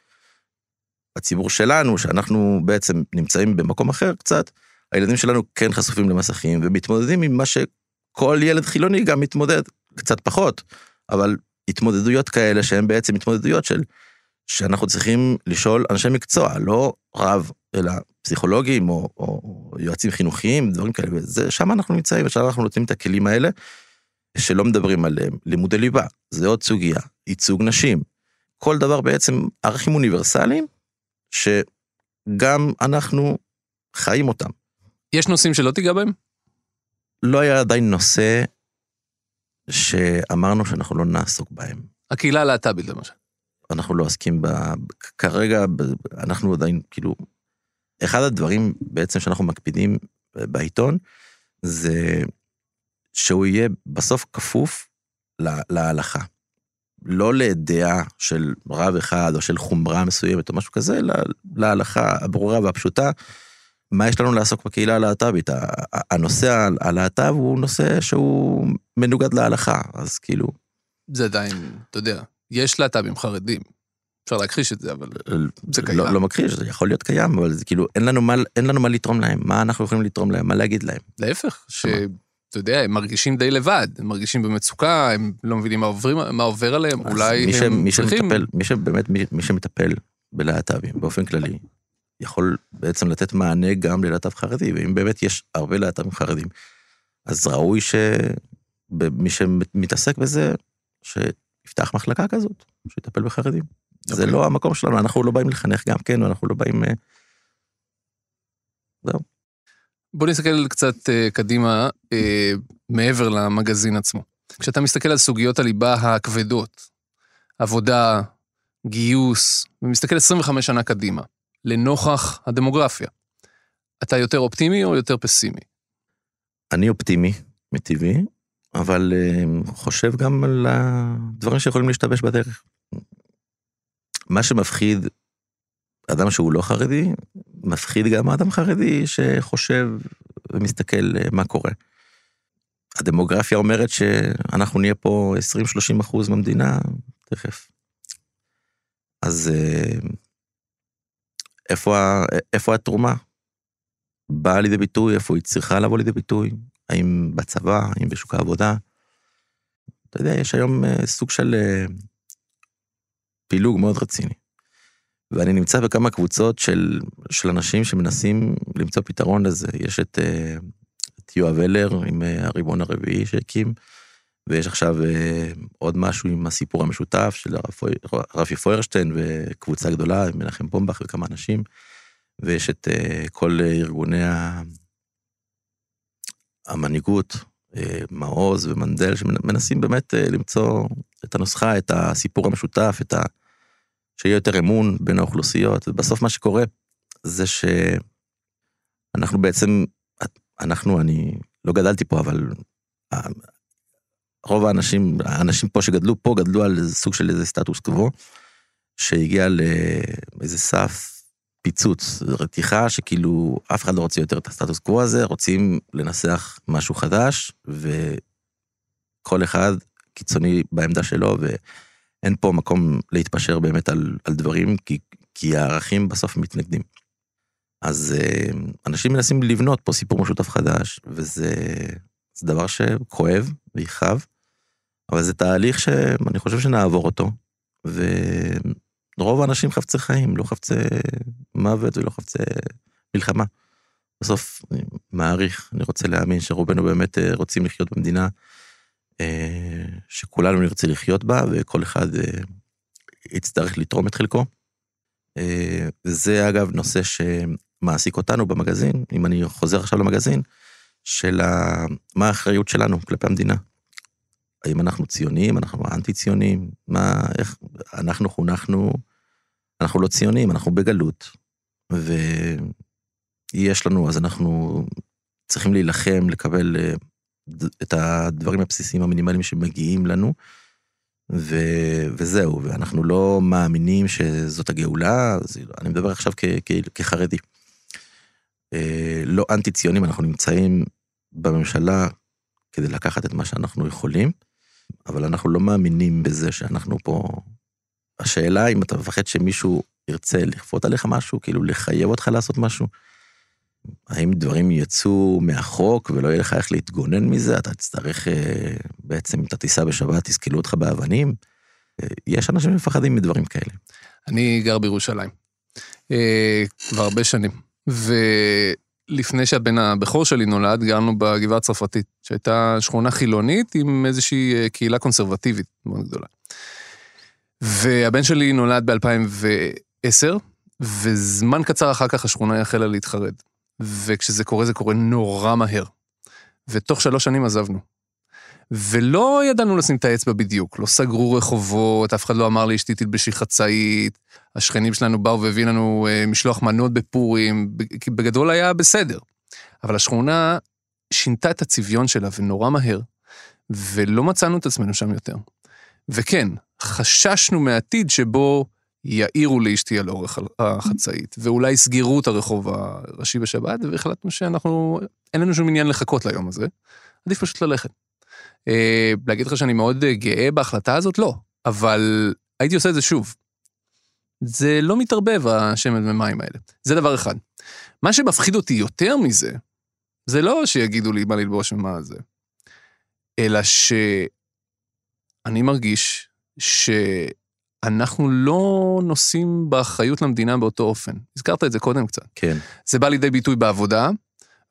בציבור שלנו, שאנחנו בעצם נמצאים במקום אחר קצת, הילדים שלנו כן חשופים למסכים ומתמודדים עם מה שכל ילד חילוני גם מתמודד, קצת פחות, אבל התמודדויות כאלה שהן בעצם התמודדויות של שאנחנו צריכים לשאול אנשי מקצוע, לא רב, אלא פסיכולוגים או, או יועצים חינוכיים, דברים כאלה, וזה, שם אנחנו נמצאים, ושם אנחנו נותנים את הכלים האלה, שלא מדברים עליהם. לימודי ליבה, זה עוד סוגיה, ייצוג נשים, כל דבר בעצם ערכים אוניברסליים, שגם אנחנו חיים אותם. יש נושאים שלא תיגע בהם? לא היה עדיין נושא שאמרנו שאנחנו לא נעסוק בהם. הקהילה הלהט"בית למשל. אנחנו לא עוסקים ב... כרגע. אנחנו עדיין, כאילו, אחד הדברים בעצם שאנחנו מקפידים בעיתון, זה שהוא יהיה בסוף כפוף לה... להלכה. לא לדעה של רב אחד או של חומרה מסוימת או משהו כזה, אלא להלכה הברורה והפשוטה. מה יש לנו לעסוק בקהילה הלהט"בית? הנושא הלהט"ב הוא נושא שהוא מנוגד להלכה, אז כאילו... זה עדיין, אתה יודע, יש להט"בים חרדים. אפשר להכחיש את זה, אבל זה קיים. לא, לא מכחיש, זה יכול להיות קיים, אבל זה כאילו, אין לנו, מה, אין לנו מה לתרום להם, מה אנחנו יכולים לתרום להם, מה להגיד להם. להפך, שאתה יודע, הם מרגישים די לבד, הם מרגישים במצוקה, הם לא מבינים מה, עוברים, מה עובר עליהם, אולי מי ש, הם מי צריכים... שמטפל, מי שבאמת, מי, מי שמטפל בלהט"בים באופן כללי, יכול בעצם לתת מענה גם ללהט"ב חרדי, ואם באמת יש הרבה להט"בים חרדים, אז ראוי שמי שמתעסק בזה, שיפתח מחלקה כזאת, שיטפל בחרדים. Okay. זה אוקיי. לא המקום שלנו, אנחנו לא באים לחנך גם כן, ואנחנו לא באים... אה, זהו. בוא נסתכל קצת אה, קדימה, אה, מעבר למגזין עצמו. כשאתה מסתכל על סוגיות הליבה הכבדות, עבודה, גיוס, ומסתכל 25 שנה קדימה, לנוכח הדמוגרפיה, אתה יותר אופטימי או יותר פסימי? אני אופטימי, מטבעי, אבל אה, חושב גם על הדברים שיכולים להשתבש בדרך. מה שמפחיד אדם שהוא לא חרדי, מפחיד גם אדם חרדי שחושב ומסתכל אה, מה קורה. הדמוגרפיה אומרת שאנחנו נהיה פה 20-30 אחוז מהמדינה, תכף. אז אה, איפה, איפה התרומה? באה לידי ביטוי, איפה היא צריכה לבוא לידי ביטוי? האם בצבא, האם בשוק העבודה? אתה יודע, יש היום אה, סוג של אה, פילוג מאוד רציני. ואני נמצא בכמה קבוצות של, של אנשים שמנסים למצוא פתרון לזה. יש את, אה, את יואב אלר עם הריבון הרביעי שהקים, ויש עכשיו עוד משהו עם הסיפור המשותף של רפי פוירשטיין וקבוצה גדולה מנחם בומבך וכמה אנשים, ויש את כל ארגוני המנהיגות, אה, מעוז ומנדל, שמנסים באמת אה, למצוא את הנוסחה, את הסיפור המשותף, את ה... שיהיה יותר אמון בין האוכלוסיות, ובסוף מה שקורה זה שאנחנו בעצם, אנחנו, אני לא גדלתי פה, אבל ה- רוב האנשים, האנשים פה שגדלו פה, גדלו על סוג של איזה סטטוס קוו, שהגיע לאיזה סף פיצוץ, רתיחה, שכאילו אף אחד לא רוצה יותר את הסטטוס קוו הזה, רוצים לנסח משהו חדש, וכל אחד קיצוני בעמדה שלו, ואין פה מקום להתפשר באמת על, על דברים, כי, כי הערכים בסוף מתנגדים. אז אה, אנשים מנסים לבנות פה סיפור משותף חדש, וזה זה דבר שכואב ויכאב, אבל זה תהליך שאני חושב שנעבור אותו, ורוב האנשים חפצי חיים, לא חפצי מוות ולא חפצי מלחמה. בסוף, אני מעריך, אני רוצה להאמין שרובנו באמת אה, רוצים לחיות במדינה אה, שכולנו נרצה לחיות בה, וכל אחד אה, יצטרך לתרום את חלקו. וזה אגב נושא שמעסיק אותנו במגזין, אם אני חוזר עכשיו למגזין, של. מה האחריות שלנו כלפי המדינה. האם אנחנו ציונים, אנחנו אנטי ציונים, מה, איך, אנחנו חונכנו, אנחנו לא ציונים, אנחנו בגלות, ויש לנו, אז אנחנו צריכים להילחם, לקבל אה, את הדברים הבסיסיים המינימליים שמגיעים לנו, ו, וזהו, ואנחנו לא מאמינים שזאת הגאולה, אז אני מדבר עכשיו כ, כ, כחרדי. אה, לא אנטי ציונים, אנחנו נמצאים בממשלה כדי לקחת את מה שאנחנו יכולים, אבל אנחנו לא מאמינים בזה שאנחנו פה... השאלה אם אתה מפחד שמישהו ירצה לכפות עליך משהו, כאילו לחייב אותך לעשות משהו, האם דברים יצאו מהחוק ולא יהיה לך איך להתגונן מזה, אתה תצטרך אה, בעצם, אם אתה תיסע בשבת, תסקלו אותך באבנים. אה, יש אנשים שמפחדים מדברים כאלה. אני גר בירושלים. אה, כבר הרבה שנים. ולפני שהבן הבכור שלי נולד, גרנו בגבעה הצרפתית, שהייתה שכונה חילונית עם איזושהי קהילה קונסרבטיבית מאוד גדולה. והבן שלי נולד ב-2010, וזמן קצר אחר כך השכונה החלה להתחרד. וכשזה קורה, זה קורה נורא מהר. ותוך שלוש שנים עזבנו. ולא ידענו לשים את האצבע בדיוק, לא סגרו רחובות, אף אחד לא אמר לי אשתי תלבשי חצאית, השכנים שלנו באו והביאו לנו אה, משלוח מנות בפורים, בגדול היה בסדר. אבל השכונה שינתה את הצביון שלה ונורא מהר, ולא מצאנו את עצמנו שם יותר. וכן, חששנו מעתיד שבו יעירו לאשתי על אורך החצאית, ואולי יסגרו את הרחוב הראשי בשבת, והחלטנו שאנחנו, אין לנו שום עניין לחכות ליום הזה, עדיף פשוט ללכת. אה, להגיד לך שאני מאוד אה, גאה בהחלטה הזאת? לא. אבל הייתי עושה את זה שוב. זה לא מתערבב, השמן ומים האלה. זה דבר אחד. מה שמפחיד אותי יותר מזה, זה לא שיגידו לי מה ללבוש ומה זה, אלא שאני מרגיש שאנחנו לא נושאים באחריות למדינה באותו אופן. הזכרת את זה קודם קצת. כן. זה בא לידי ביטוי בעבודה,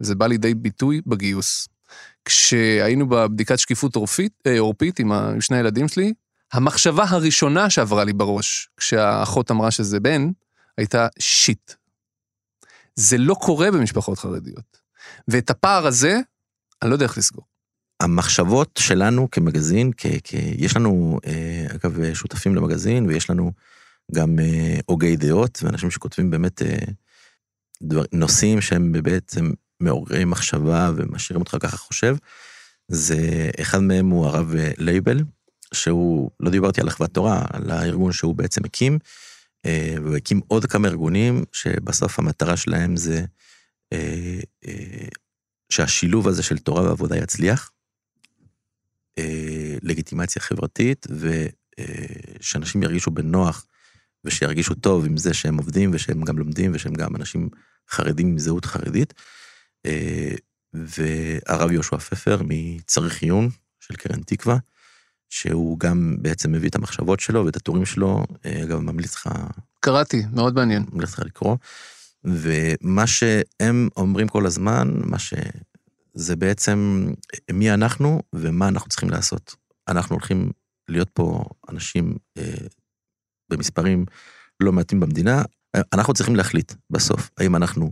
וזה בא לידי ביטוי בגיוס. כשהיינו בבדיקת שקיפות עורפית, אה, עורפית עם ה- עם שני הילדים שלי, המחשבה הראשונה שעברה לי בראש, כשהאחות אמרה שזה בן, הייתה שיט. זה לא קורה במשפחות חרדיות. ואת הפער הזה, אני לא יודע איך לסגור. המחשבות שלנו כמגזין, כ, כ, יש לנו, אה, אגב, שותפים למגזין, ויש לנו גם אה, הוגי דעות, ואנשים שכותבים באמת אה, דבר, נושאים שהם בעצם מעוררי מחשבה ומשאירים אותך ככה חושב. זה, אחד מהם הוא הרב לייבל, שהוא, לא דיברתי על אחוות תורה, על הארגון שהוא בעצם הקים, והוא הקים עוד כמה ארגונים, שבסוף המטרה שלהם זה שהשילוב הזה של תורה ועבודה יצליח. אה, לגיטימציה חברתית, ושאנשים ירגישו בנוח ושירגישו טוב עם זה שהם עובדים ושהם גם לומדים ושהם גם אנשים חרדים עם זהות חרדית. אה, והרב יהושע פפר מצריך עיון של קרן תקווה, שהוא גם בעצם מביא את המחשבות שלו ואת הטורים שלו, אה, גם ממליץ לך, קראתי, מאוד מעניין. ממליץ לך לקרוא. ומה שהם אומרים כל הזמן, מה ש... זה בעצם מי אנחנו ומה אנחנו צריכים לעשות. אנחנו הולכים להיות פה אנשים אה, במספרים לא מעטים במדינה, אנחנו צריכים להחליט בסוף, האם אנחנו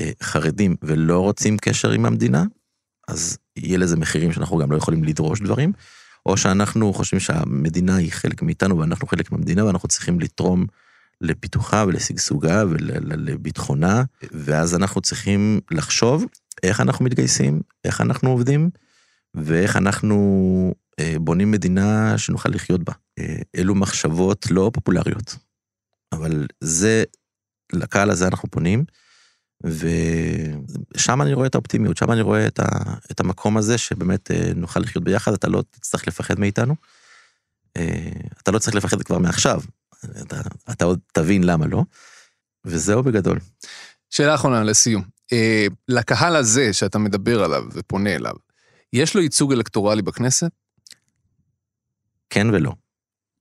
אה, חרדים ולא רוצים קשר עם המדינה, אז יהיה לזה מחירים שאנחנו גם לא יכולים לדרוש דברים, או שאנחנו חושבים שהמדינה היא חלק מאיתנו ואנחנו חלק מהמדינה ואנחנו צריכים לתרום לפיתוחה ולשגשוגה ולביטחונה, ואז אנחנו צריכים לחשוב איך אנחנו מתגייסים, איך אנחנו עובדים, ואיך אנחנו אה, בונים מדינה שנוכל לחיות בה. אה, אלו מחשבות לא פופולריות, אבל זה, לקהל הזה אנחנו פונים, ושם אני רואה את האופטימיות, שם אני רואה את, ה, את המקום הזה שבאמת אה, נוכל לחיות ביחד, אתה לא תצטרך לפחד מאיתנו. אתה לא צריך לפחד כבר מעכשיו, אתה, אתה עוד תבין למה לא, וזהו בגדול. שאלה אחרונה לסיום. לקהל הזה שאתה מדבר עליו ופונה אליו, יש לו ייצוג אלקטורלי בכנסת? כן ולא.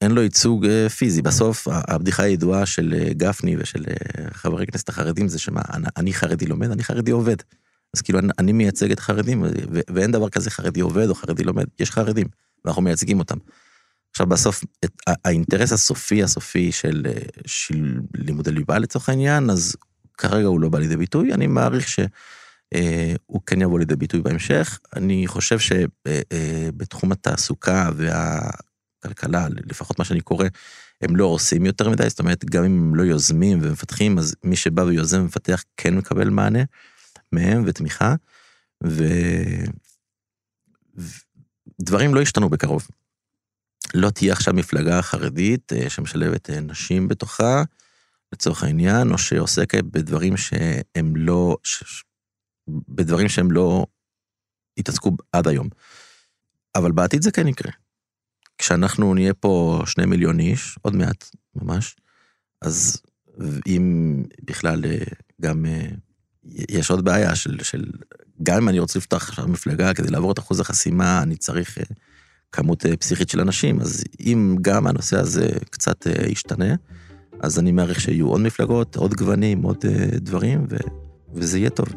אין לו ייצוג אה, פיזי. בסוף, הבדיחה הידועה של אה, גפני ושל אה, חברי הכנסת החרדים זה שמה, אני חרדי לומד, אני חרדי עובד. אז כאילו, אני, אני מייצג את החרדים, ואין דבר כזה חרדי עובד או חרדי לומד, יש חרדים, ואנחנו מייצגים אותם. עכשיו, בסוף, את, האינטרס הסופי הסופי של, של לימודי ליבה לצורך העניין, אז כרגע הוא לא בא לידי ביטוי, אני מעריך ש... הוא כן יבוא לידי ביטוי בהמשך. אני חושב שבתחום התעסוקה וה... הכלכלה, לפחות מה שאני קורא, הם לא עושים יותר מדי, זאת אומרת, גם אם הם לא יוזמים ומפתחים, אז מי שבא ויוזם ומפתח כן מקבל מענה מהם ותמיכה, ודברים לא השתנו בקרוב. לא תהיה עכשיו מפלגה חרדית אה, שמשלבת אה, נשים בתוכה, לצורך העניין, או שעוסקת בדברים שהם לא, ש... בדברים שהם לא התעסקו עד היום. אבל בעתיד זה כן יקרה. כשאנחנו נהיה פה שני מיליון איש, עוד מעט ממש, אז אם בכלל אה, גם אה, יש עוד בעיה של, של גם אם אני רוצה לפתוח עכשיו מפלגה כדי לעבור את אחוז החסימה, אני צריך אה, כמות פסיכית של אנשים, אז אם גם הנושא הזה קצת ישתנה, אז אני מעריך שיהיו עוד מפלגות, עוד גוונים, עוד דברים, ו, וזה יהיה טוב.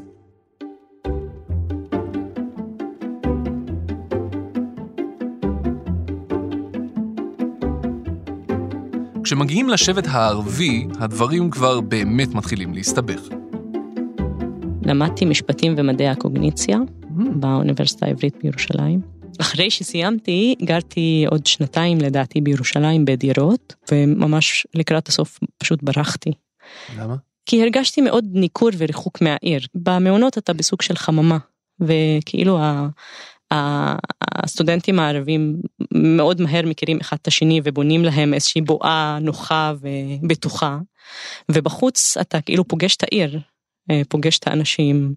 כשמגיעים לשבט הערבי, הדברים כבר באמת מתחילים להסתבך. למדתי משפטים ומדעי הקוגניציה mm. באוניברסיטה העברית בירושלים. אחרי שסיימתי, גרתי עוד שנתיים לדעתי בירושלים בדירות, וממש לקראת הסוף פשוט ברחתי. למה? כי הרגשתי מאוד ניכור וריחוק מהעיר. במעונות אתה בסוג של חממה, וכאילו הסטודנטים הערבים מאוד מהר מכירים אחד את השני ובונים להם איזושהי בועה נוחה ובטוחה. ובחוץ אתה כאילו פוגש את העיר, פוגש את האנשים,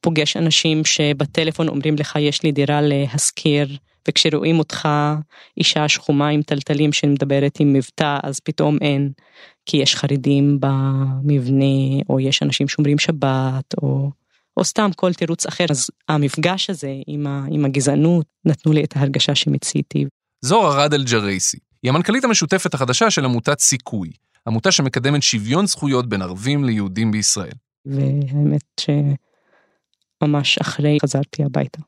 פוגש אנשים שבטלפון אומרים לך יש לי דירה להשכיר, וכשרואים אותך אישה שחומה עם טלטלים שמדברת עם מבטא אז פתאום אין, כי יש חרדים במבנה או יש אנשים שומרים שבת או או סתם כל תירוץ אחר, אז המפגש הזה עם, ה, עם הגזענות נתנו לי את ההרגשה שמציתי. זו ארד אל-ג'רייסי, היא המנכ"לית המשותפת החדשה של עמותת סיכוי, עמותה שמקדמת שוויון זכויות בין ערבים ליהודים בישראל. והאמת שממש אחרי חזרתי הביתה.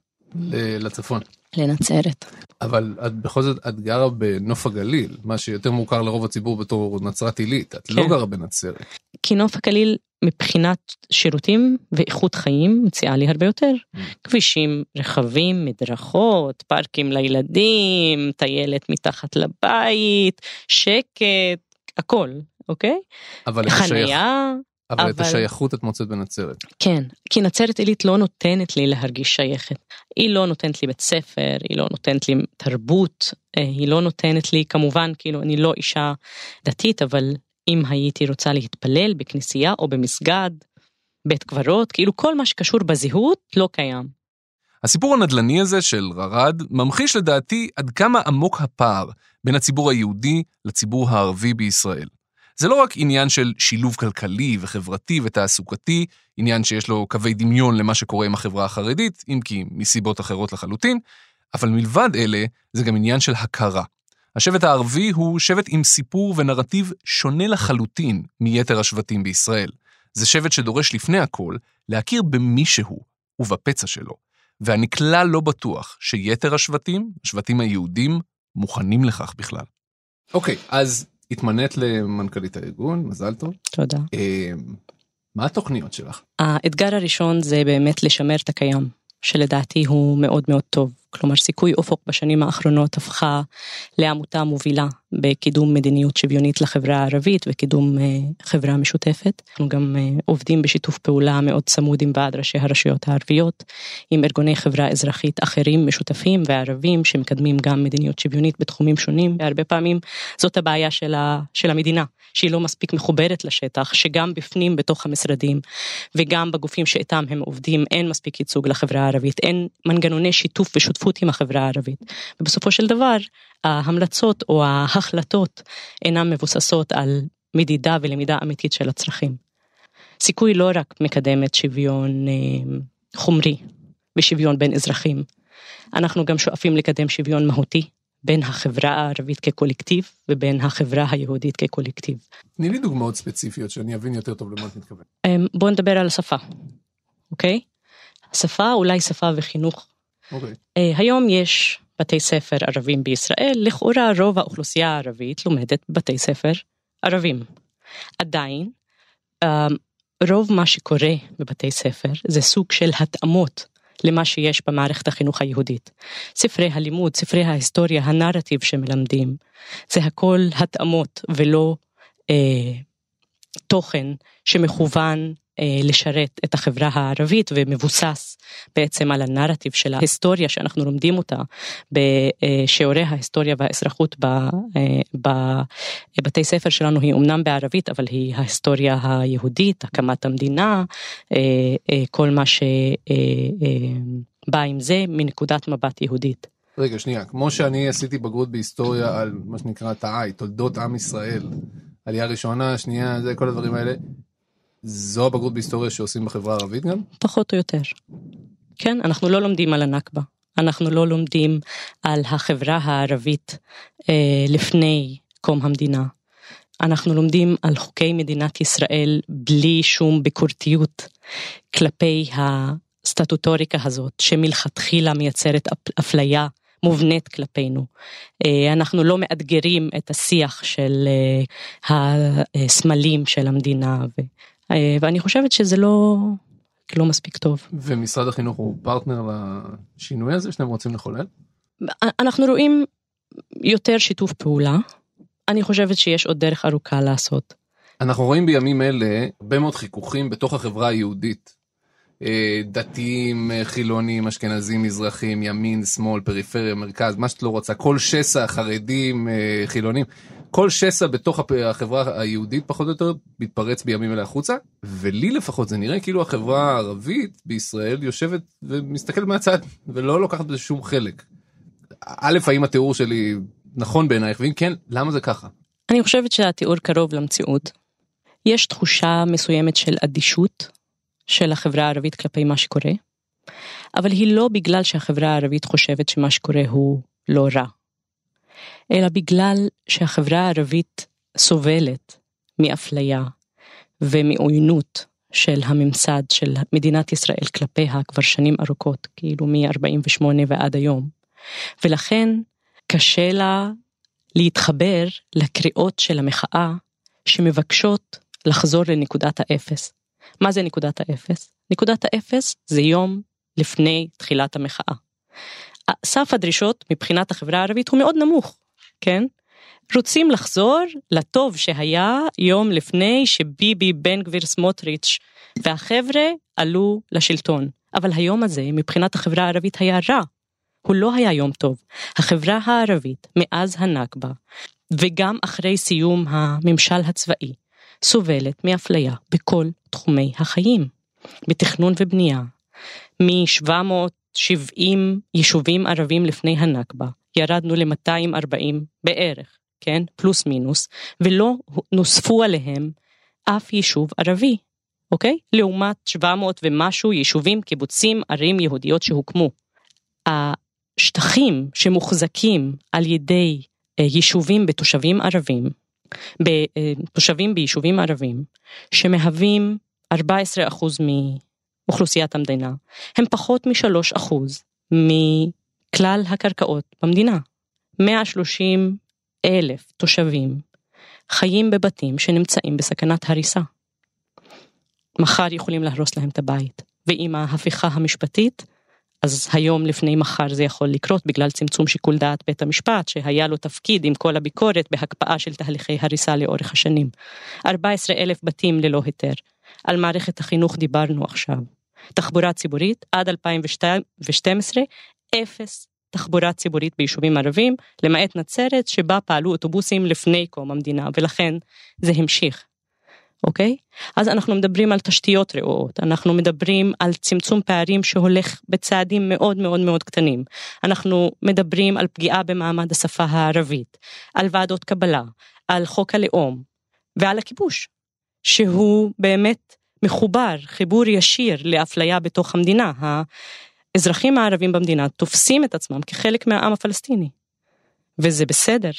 לצפון. לנצרת. אבל את בכל זאת, את גרה בנוף הגליל, מה שיותר מוכר לרוב הציבור בתור נצרת עילית, את לא כן. לא גרה בנצרת. כי נוף הגליל מבחינת שירותים ואיכות חיים מציעה לי הרבה יותר. Mm. כבישים רחבים, מדרכות, פארקים לילדים, טיילת מתחת לבית, שקט, הכל, אוקיי? אבל חניה. אבל, אבל את השייכות את מוצאת בנצרת. כן, כי נצרת עילית לא נותנת לי להרגיש שייכת. היא לא נותנת לי בית ספר, היא לא נותנת לי תרבות, אה, היא לא נותנת לי, כמובן, כאילו, אני לא אישה דתית, אבל אם הייתי רוצה להתפלל בכנסייה או במסגד, בית קברות, כאילו כל מה שקשור בזהות לא קיים. הסיפור הנדל"ני הזה של ררד ממחיש לדעתי עד כמה עמוק הפער בין הציבור היהודי לציבור הערבי בישראל. זה לא רק עניין של שילוב כלכלי וחברתי ותעסוקתי, עניין שיש לו קווי דמיון למה שקורה עם החברה החרדית, אם כי מסיבות אחרות לחלוטין, אבל מלבד אלה, זה גם עניין של הכרה. השבט הערבי הוא שבט עם סיפור ונרטיב שונה לחלוטין מיתר השבטים בישראל. זה שבט שדורש לפני הכל להכיר במישהו ובפצע שלו, ואני כלל לא בטוח שיתר השבטים, השבטים היהודים, מוכנים לכך בכלל. אוקיי, אז התמנית למנכ"לית הארגון, מזל טוב. תודה. אה, מה התוכניות שלך? האתגר הראשון זה באמת לשמר את הקיים, שלדעתי הוא מאוד מאוד טוב. כלומר סיכוי אופוק בשנים האחרונות הפכה לעמותה מובילה בקידום מדיניות שוויונית לחברה הערבית וקידום אה, חברה משותפת. אנחנו גם אה, עובדים בשיתוף פעולה מאוד צמוד עם ועד ראשי הרשויות הערביות, עם ארגוני חברה אזרחית אחרים משותפים וערבים שמקדמים גם מדיניות שוויונית בתחומים שונים, והרבה פעמים זאת הבעיה של, ה, של המדינה, שהיא לא מספיק מחוברת לשטח, שגם בפנים בתוך המשרדים וגם בגופים שאיתם הם עובדים אין מספיק ייצוג לחברה הערבית, אין מנגנוני שיתוף ושותפות עם החברה הערבית. ובסופו של דבר ההמלצות או ההחלטות אינן מבוססות על מדידה ולמידה אמיתית של הצרכים. סיכוי לא רק מקדמת שוויון אה, חומרי ושוויון בין אזרחים, אנחנו גם שואפים לקדם שוויון מהותי בין החברה הערבית כקולקטיב ובין החברה היהודית כקולקטיב. תני לי דוגמאות ספציפיות שאני אבין יותר טוב למה את מתכוונת. אמ, בואו נדבר על השפה, אוקיי? השפה אולי שפה וחינוך. אוקיי. אה, היום יש בתי ספר ערבים בישראל, לכאורה רוב האוכלוסייה הערבית לומדת בבתי ספר ערבים. עדיין, אמ, רוב מה שקורה בבתי ספר זה סוג של התאמות למה שיש במערכת החינוך היהודית. ספרי הלימוד, ספרי ההיסטוריה, הנרטיב שמלמדים, זה הכל התאמות ולא אה, תוכן שמכוון לשרת את החברה הערבית ומבוסס בעצם על הנרטיב של ההיסטוריה שאנחנו לומדים אותה בשיעורי ההיסטוריה והאזרחות בבתי ספר שלנו היא אמנם בערבית אבל היא ההיסטוריה היהודית, הקמת המדינה, אה, אה, כל מה שבא עם זה מנקודת מבט יהודית. רגע שנייה כמו שאני עשיתי בגרות בהיסטוריה על מה שנקרא תאי תולדות עם ישראל עלייה ראשונה שנייה זה כל הדברים האלה זו הבגרות בהיסטוריה שעושים בחברה הערבית גם? פחות או יותר. כן, אנחנו לא לומדים על הנכבה, אנחנו לא לומדים על החברה הערבית אה, לפני קום המדינה. אנחנו לומדים על חוקי מדינת ישראל בלי שום ביקורתיות כלפי הסטטוטוריקה הזאת שמלכתחילה מייצרת אפליה מובנית כלפינו. אה, אנחנו לא מאתגרים את השיח של אה, הסמלים של המדינה אה, ואני חושבת שזה לא, לא מספיק טוב. ומשרד החינוך הוא פרטנר לשינוי הזה שאתם רוצים לחולל? אנחנו רואים יותר שיתוף פעולה. אני חושבת שיש עוד דרך ארוכה לעשות. אנחנו רואים בימים אלה הרבה מאוד חיכוכים בתוך החברה היהודית. אה, דתיים, אה, חילונים, אשכנזים, מזרחים, ימין, שמאל, פריפריה, מרכז, מה שאת לא רוצה, כל שסע, חרדים, חילונים. כל שסע בתוך החברה היהודית פחות או יותר מתפרץ בימים אלה החוצה ולי לפחות זה נראה כאילו החברה הערבית בישראל יושבת ומסתכלת מהצד ולא לוקחת בזה שום חלק. א' האם התיאור שלי נכון בעינייך ואם כן למה זה ככה. אני חושבת שהתיאור קרוב למציאות. יש תחושה מסוימת של אדישות של החברה הערבית כלפי מה שקורה אבל היא לא בגלל שהחברה הערבית חושבת שמה שקורה הוא לא רע אלא בגלל שהחברה הערבית סובלת מאפליה ומעוינות של הממסד של מדינת ישראל כלפיה כבר שנים ארוכות, כאילו מ-48 ועד היום. ולכן קשה לה להתחבר לקריאות של המחאה שמבקשות לחזור לנקודת האפס. מה זה נקודת האפס? נקודת האפס זה יום לפני תחילת המחאה. סף הדרישות מבחינת החברה הערבית הוא מאוד נמוך. כן? רוצים לחזור לטוב שהיה יום לפני שביבי, בן גביר, סמוטריץ' והחבר'ה עלו לשלטון. אבל היום הזה מבחינת החברה הערבית היה רע. הוא לא היה יום טוב. החברה הערבית מאז הנכבה וגם אחרי סיום הממשל הצבאי סובלת מאפליה בכל תחומי החיים. בתכנון ובנייה. מ-770 יישובים ערבים לפני הנכבה ירדנו ל-240 בערך, כן? פלוס מינוס, ולא נוספו עליהם אף יישוב ערבי, אוקיי? לעומת 700 ומשהו יישובים, קיבוצים, ערים יהודיות שהוקמו. שטחים שמוחזקים על ידי אה, יישובים בתושבים ערבים, בתושבים ביישובים ערבים, שמהווים 14% מאוכלוסיית המדינה, הם פחות מ-3% מכלל הקרקעות במדינה. 130 אלף תושבים חיים בבתים שנמצאים בסכנת הריסה. מחר יכולים להרוס להם את הבית, ועם ההפיכה המשפטית, אז היום לפני מחר זה יכול לקרות בגלל צמצום שיקול דעת בית המשפט, שהיה לו תפקיד עם כל הביקורת בהקפאה של תהליכי הריסה לאורך השנים. 14 אלף בתים ללא היתר. על מערכת החינוך דיברנו עכשיו. תחבורה ציבורית, עד 2012, אפס תחבורה ציבורית ביישובים ערבים, למעט נצרת, שבה פעלו אוטובוסים לפני קום המדינה, ולכן זה המשיך. אוקיי? אז אנחנו מדברים על תשתיות רעועות, אנחנו מדברים על צמצום פערים שהולך בצעדים מאוד מאוד מאוד קטנים, אנחנו מדברים על פגיעה במעמד השפה הערבית, על ועדות קבלה, על חוק הלאום ועל הכיבוש, שהוא באמת מחובר, חיבור ישיר לאפליה בתוך המדינה. האזרחים הערבים במדינה תופסים את עצמם כחלק מהעם הפלסטיני, וזה בסדר,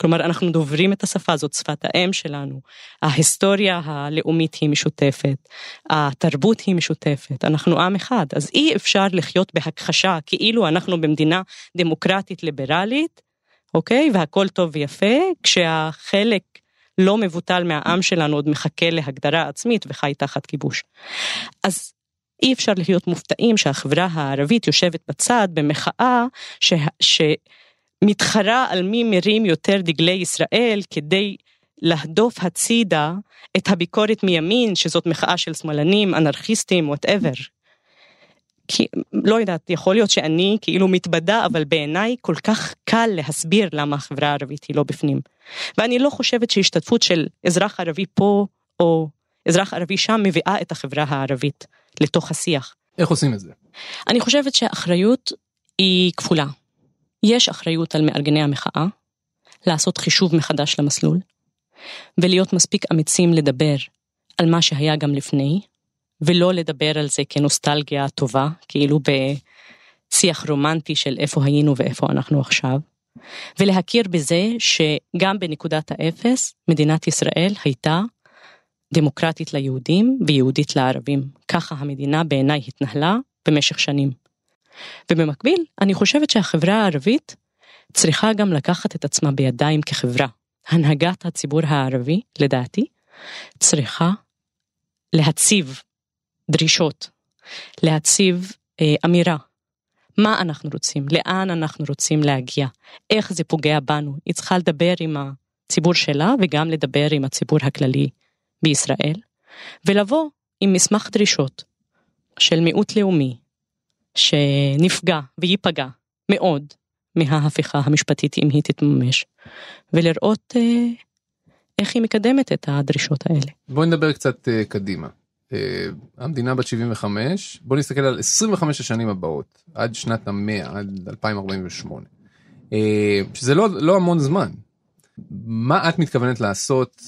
כלומר אנחנו דוברים את השפה זאת שפת האם שלנו, ההיסטוריה הלאומית היא משותפת, התרבות היא משותפת, אנחנו עם אחד, אז אי אפשר לחיות בהכחשה כאילו אנחנו במדינה דמוקרטית ליברלית, אוקיי? והכל טוב ויפה, כשהחלק לא מבוטל מהעם שלנו עוד מחכה להגדרה עצמית וחי תחת כיבוש. אז אי אפשר להיות מופתעים שהחברה הערבית יושבת בצד במחאה ש... ש... מתחרה על מי מרים יותר דגלי ישראל כדי להדוף הצידה את הביקורת מימין, שזאת מחאה של שמאלנים, אנרכיסטים, וואטאבר. כי לא יודעת, יכול להיות שאני כאילו מתבדה, אבל בעיניי כל כך קל להסביר למה החברה הערבית היא לא בפנים. ואני לא חושבת שהשתתפות של אזרח ערבי פה, או אזרח ערבי שם, מביאה את החברה הערבית לתוך השיח. איך עושים את זה? אני חושבת שהאחריות היא כפולה. יש אחריות על מארגני המחאה, לעשות חישוב מחדש למסלול, ולהיות מספיק אמיצים לדבר על מה שהיה גם לפני, ולא לדבר על זה כנוסטלגיה טובה, כאילו בשיח רומנטי של איפה היינו ואיפה אנחנו עכשיו, ולהכיר בזה שגם בנקודת האפס, מדינת ישראל הייתה דמוקרטית ליהודים ויהודית לערבים. ככה המדינה בעיניי התנהלה במשך שנים. ובמקביל, אני חושבת שהחברה הערבית צריכה גם לקחת את עצמה בידיים כחברה. הנהגת הציבור הערבי, לדעתי, צריכה להציב דרישות, להציב אה, אמירה. מה אנחנו רוצים? לאן אנחנו רוצים להגיע? איך זה פוגע בנו? היא צריכה לדבר עם הציבור שלה וגם לדבר עם הציבור הכללי בישראל, ולבוא עם מסמך דרישות של מיעוט לאומי, שנפגע וייפגע מאוד מההפיכה המשפטית אם היא תתממש, ולראות אה, איך היא מקדמת את הדרישות האלה. בואי נדבר קצת אה, קדימה. אה, המדינה בת 75, בוא נסתכל על 25 השנים הבאות, עד שנת המאה, עד 2048, אה, שזה לא, לא המון זמן. מה את מתכוונת לעשות,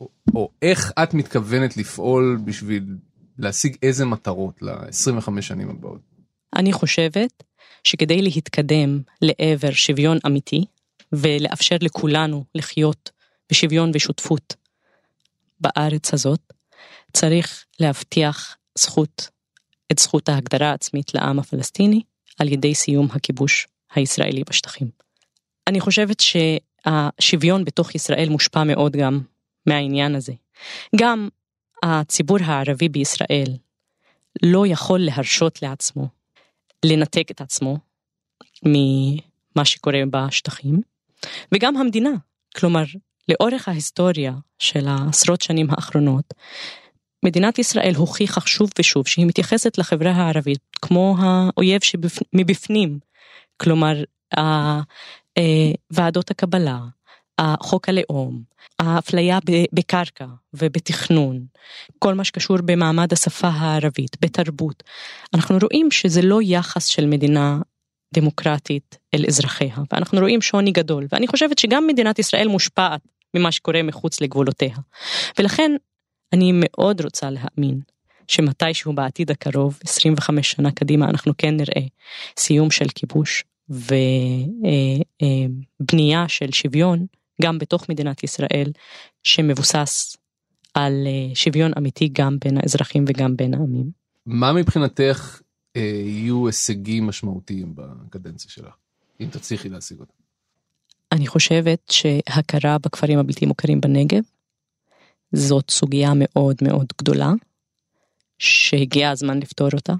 או, או איך את מתכוונת לפעול בשביל להשיג איזה מטרות ל-25 שנים הבאות? אני חושבת שכדי להתקדם לעבר שוויון אמיתי ולאפשר לכולנו לחיות בשוויון ושותפות בארץ הזאת, צריך להבטיח זכות, את זכות ההגדרה העצמית לעם הפלסטיני על ידי סיום הכיבוש הישראלי בשטחים. אני חושבת שהשוויון בתוך ישראל מושפע מאוד גם מהעניין הזה. גם הציבור הערבי בישראל לא יכול להרשות לעצמו לנתק את עצמו ממה שקורה בשטחים, וגם המדינה, כלומר, לאורך ההיסטוריה של העשרות שנים האחרונות, מדינת ישראל הוכיחה שוב ושוב שהיא מתייחסת לחברה הערבית כמו האויב שמבפנים, כלומר, אה, ועדות הקבלה, חוק הלאום, האפליה בקרקע ובתכנון, כל מה שקשור במעמד השפה הערבית, בתרבות. אנחנו רואים שזה לא יחס של מדינה דמוקרטית אל אזרחיה, ואנחנו רואים שוני גדול, ואני חושבת שגם מדינת ישראל מושפעת ממה שקורה מחוץ לגבולותיה. ולכן אני מאוד רוצה להאמין שמתישהו בעתיד הקרוב, 25 שנה קדימה, אנחנו כן נראה סיום של כיבוש ובנייה של שוויון גם בתוך מדינת ישראל שמבוסס על אה, שוויון אמיתי גם בין האזרחים וגם בין העמים. מה מבחינתך אה, יהיו הישגים משמעותיים בקדנציה שלך, אם תצליחי להשיג אותם? אני חושבת שהכרה בכפרים הבלתי מוכרים בנגב זאת סוגיה מאוד מאוד גדולה, שהגיע הזמן לפתור אותה.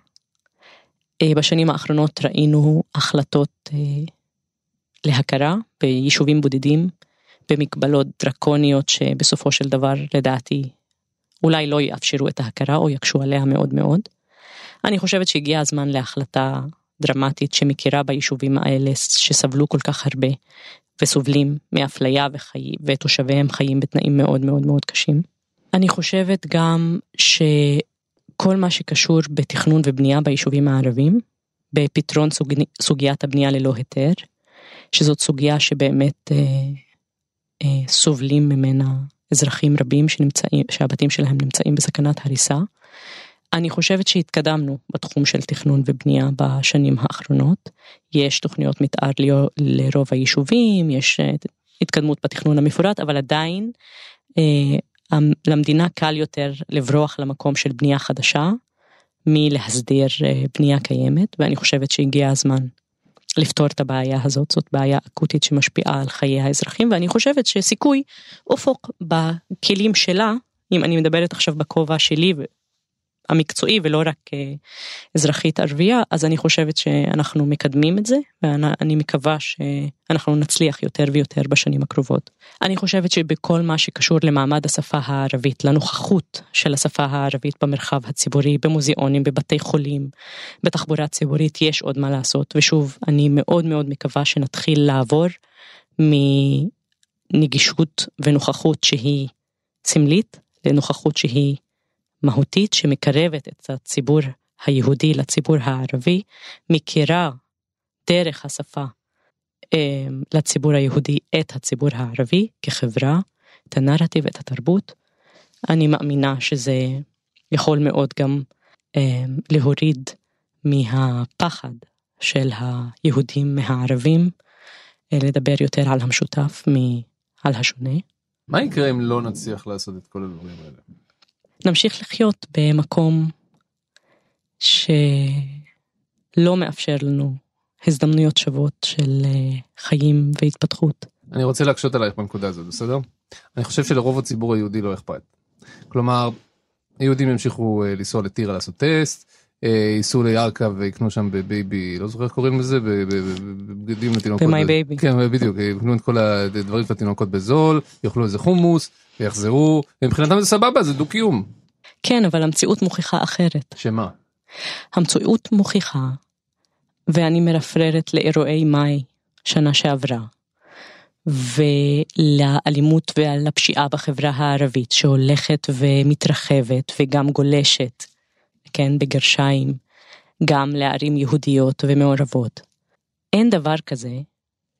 אה, בשנים האחרונות ראינו החלטות אה, להכרה ביישובים בודדים, במגבלות דרקוניות שבסופו של דבר לדעתי אולי לא יאפשרו את ההכרה או יקשו עליה מאוד מאוד. אני חושבת שהגיע הזמן להחלטה דרמטית שמכירה ביישובים האלה שסבלו כל כך הרבה וסובלים מאפליה וחי... ותושביהם חיים בתנאים מאוד מאוד מאוד קשים. אני חושבת גם שכל מה שקשור בתכנון ובנייה ביישובים הערבים, בפתרון סוג... סוגיית הבנייה ללא היתר, שזאת סוגיה שבאמת אה, אה, סובלים ממנה אזרחים רבים שנמצאים, שהבתים שלהם נמצאים בסכנת הריסה. אני חושבת שהתקדמנו בתחום של תכנון ובנייה בשנים האחרונות. יש תוכניות מתאר לרוב היישובים, יש אה, התקדמות בתכנון המפורט, אבל עדיין אה, למדינה קל יותר לברוח למקום של בנייה חדשה מלהסדיר אה, בנייה קיימת, ואני חושבת שהגיע הזמן לפתור את הבעיה הזאת, זאת בעיה אקוטית שמשפיעה על חיי האזרחים, ואני חושבת שסיכוי אופוק בכלים שלה, אם אני מדברת עכשיו בכובע שלי המקצועי ולא רק אה, אזרחית ערבייה, אז אני חושבת שאנחנו מקדמים את זה, ואני מקווה שאנחנו נצליח יותר ויותר בשנים הקרובות. אני חושבת שבכל מה שקשור למעמד השפה הערבית, לנוכחות של השפה הערבית במרחב הציבורי, במוזיאונים, בבתי חולים, בתחבורה ציבורית, יש עוד מה לעשות, ושוב, אני מאוד מאוד מקווה שנתחיל לעבור מנגישות ונוכחות שהיא סמלית לנוכחות שהיא מהותית שמקרבת את הציבור היהודי לציבור הערבי, מכירה דרך השפה אמ, לציבור היהודי את הציבור הערבי כחברה, את הנרטיב, את התרבות. אני מאמינה שזה יכול מאוד גם אמ, להוריד מהפחד של היהודים מהערבים, אה, לדבר יותר על המשותף מעל השונה. מה יקרה אם לא נצליח לעשות את כל הדברים האלה? נמשיך לחיות במקום שלא מאפשר לנו הזדמנויות שוות של אה, חיים והתפתחות. אני רוצה להקשות עלייך בנקודה הזאת, בסדר? אני חושב שלרוב הציבור היהודי לא אכפת. כלומר, היהודים ימשיכו אה, לנסוע לטירה לעשות טסט, אה, ייסעו לירכא ויקנו שם בבייבי, לא זוכר איך קוראים לזה, בבגדים לתינוקות. במאי בייבי. כן, בדיוק, יקנו את כל הדברים של התינוקות בזול, יאכלו איזה חומוס, ויחזרו, מבחינתם זה סבבה, זה דו קיום. כן, אבל המציאות מוכיחה אחרת. שמה? המציאות מוכיחה, ואני מרפררת לאירועי מאי שנה שעברה, ולאלימות ולפשיעה בחברה הערבית שהולכת ומתרחבת וגם גולשת, כן, בגרשיים, גם לערים יהודיות ומעורבות. אין דבר כזה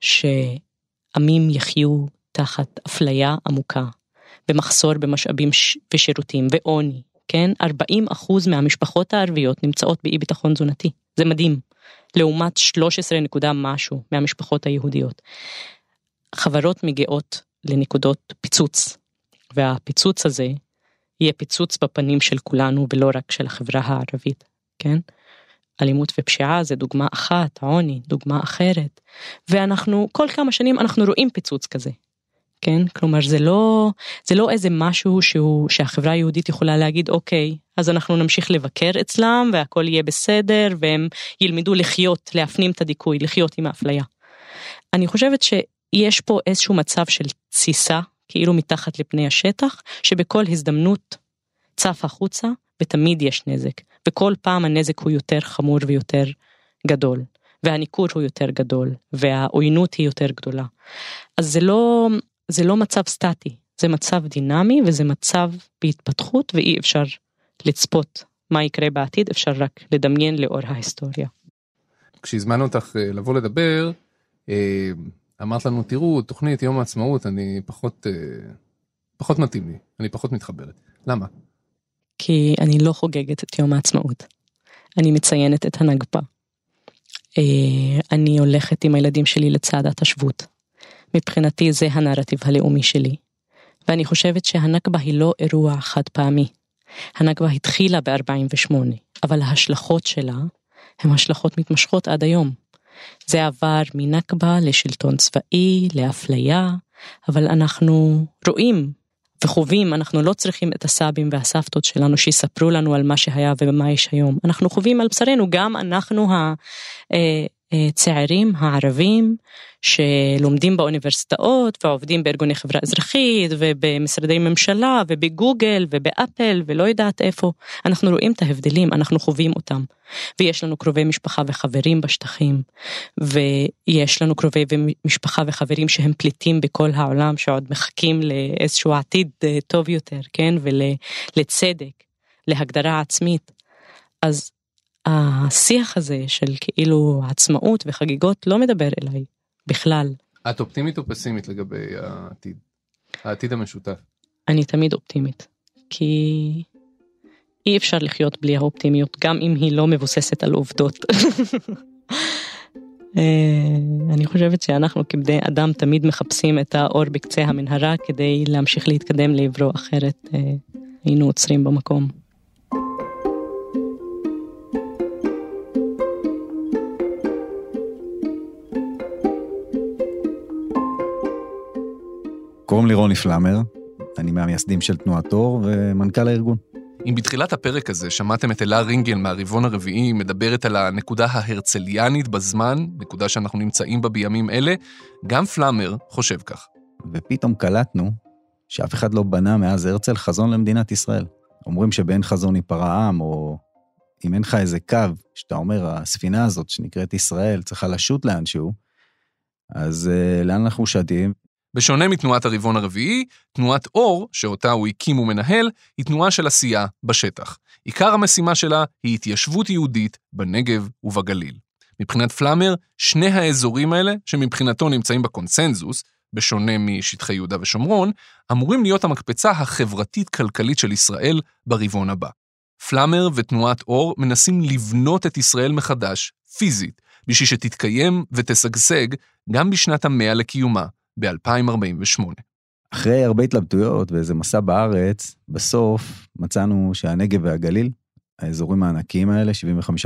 שעמים יחיו תחת אפליה עמוקה במחסור במשאבים ושירותים ועוני, כן? 40 אחוז מהמשפחות הערביות נמצאות באי ביטחון תזונתי, זה מדהים, לעומת 13 נקודה משהו מהמשפחות היהודיות. חברות מגיעות לנקודות פיצוץ, והפיצוץ הזה יהיה פיצוץ בפנים של כולנו ולא רק של החברה הערבית, כן? אלימות ופשיעה זה דוגמה אחת, עוני דוגמה אחרת, ואנחנו כל כמה שנים אנחנו רואים פיצוץ כזה, כן? כלומר זה לא, זה לא איזה משהו שהוא, שהחברה היהודית יכולה להגיד אוקיי, אז אנחנו נמשיך לבקר אצלם והכל יהיה בסדר והם ילמדו לחיות, להפנים את הדיכוי, לחיות עם האפליה. אני חושבת שיש פה איזשהו מצב של תסיסה, כאילו מתחת לפני השטח, שבכל הזדמנות צף החוצה ותמיד יש נזק, וכל פעם הנזק הוא יותר חמור ויותר גדול. והניכור הוא יותר גדול והעוינות היא יותר גדולה. אז זה לא זה לא מצב סטטי, זה מצב דינמי וזה מצב בהתפתחות ואי אפשר לצפות מה יקרה בעתיד, אפשר רק לדמיין לאור ההיסטוריה. כשהזמנו אותך אה, לבוא לדבר, אה, אמרת לנו תראו תוכנית יום העצמאות אני פחות אה, פחות מתאים לי, אני פחות מתחברת. למה? כי אני לא חוגגת את יום העצמאות. אני מציינת את הנגפה. אני הולכת עם הילדים שלי לצעדת השבות. מבחינתי זה הנרטיב הלאומי שלי. ואני חושבת שהנכבה היא לא אירוע חד פעמי. הנכבה התחילה ב-48, אבל ההשלכות שלה הן השלכות מתמשכות עד היום. זה עבר מנכבה לשלטון צבאי, לאפליה, אבל אנחנו רואים וחווים, אנחנו לא צריכים את הסבים והסבתות שלנו שיספרו לנו על מה שהיה ומה יש היום. אנחנו חווים על בשרנו, גם אנחנו הצעירים אה, הערבים שלומדים באוניברסיטאות ועובדים בארגוני חברה אזרחית ובמשרדי ממשלה ובגוגל ובאפל ולא יודעת איפה. אנחנו רואים את ההבדלים, אנחנו חווים אותם. ויש לנו קרובי משפחה וחברים בשטחים, ויש לנו קרובי משפחה וחברים שהם פליטים בכל העולם שעוד מחכים לאיזשהו עתיד אה, טוב יותר, כן? ולצדק, להגדרה עצמית. אז השיח הזה של כאילו עצמאות וחגיגות לא מדבר אליי. בכלל. את אופטימית או פסימית לגבי העתיד? העתיד המשותף. אני תמיד אופטימית. כי אי אפשר לחיות בלי האופטימיות, גם אם היא לא מבוססת על עובדות. אה, אני חושבת שאנחנו כבני אדם תמיד מחפשים את האור בקצה המנהרה כדי להמשיך להתקדם לעברו, אחרת אה, היינו עוצרים במקום. קוראים לי רוני פלאמר, אני מהמייסדים של תנועת אור ומנכ"ל הארגון. אם בתחילת הפרק הזה שמעתם את אלה רינגל מהרבעון הרביעי מדברת על הנקודה ההרצליאנית בזמן, נקודה שאנחנו נמצאים בה בימים אלה, גם פלאמר חושב כך. ופתאום קלטנו שאף אחד לא בנה מאז הרצל חזון למדינת ישראל. אומרים שבאין חזון ייפרע עם, או אם אין לך איזה קו, שאתה אומר, הספינה הזאת שנקראת ישראל צריכה לשוט לאנשהו, אז uh, לאן אנחנו שתים? בשונה מתנועת הרבעון הרביעי, תנועת אור, שאותה הוא הקים ומנהל, היא תנועה של עשייה בשטח. עיקר המשימה שלה היא התיישבות יהודית בנגב ובגליל. מבחינת פלאמר, שני האזורים האלה, שמבחינתו נמצאים בקונסנזוס, בשונה משטחי יהודה ושומרון, אמורים להיות המקפצה החברתית-כלכלית של ישראל ברבעון הבא. פלאמר ותנועת אור מנסים לבנות את ישראל מחדש, פיזית, בשביל שתתקיים ותשגשג גם בשנת המאה לקיומה, ב-2048. אחרי הרבה התלבטויות ואיזה מסע בארץ, בסוף מצאנו שהנגב והגליל, האזורים הענקיים האלה,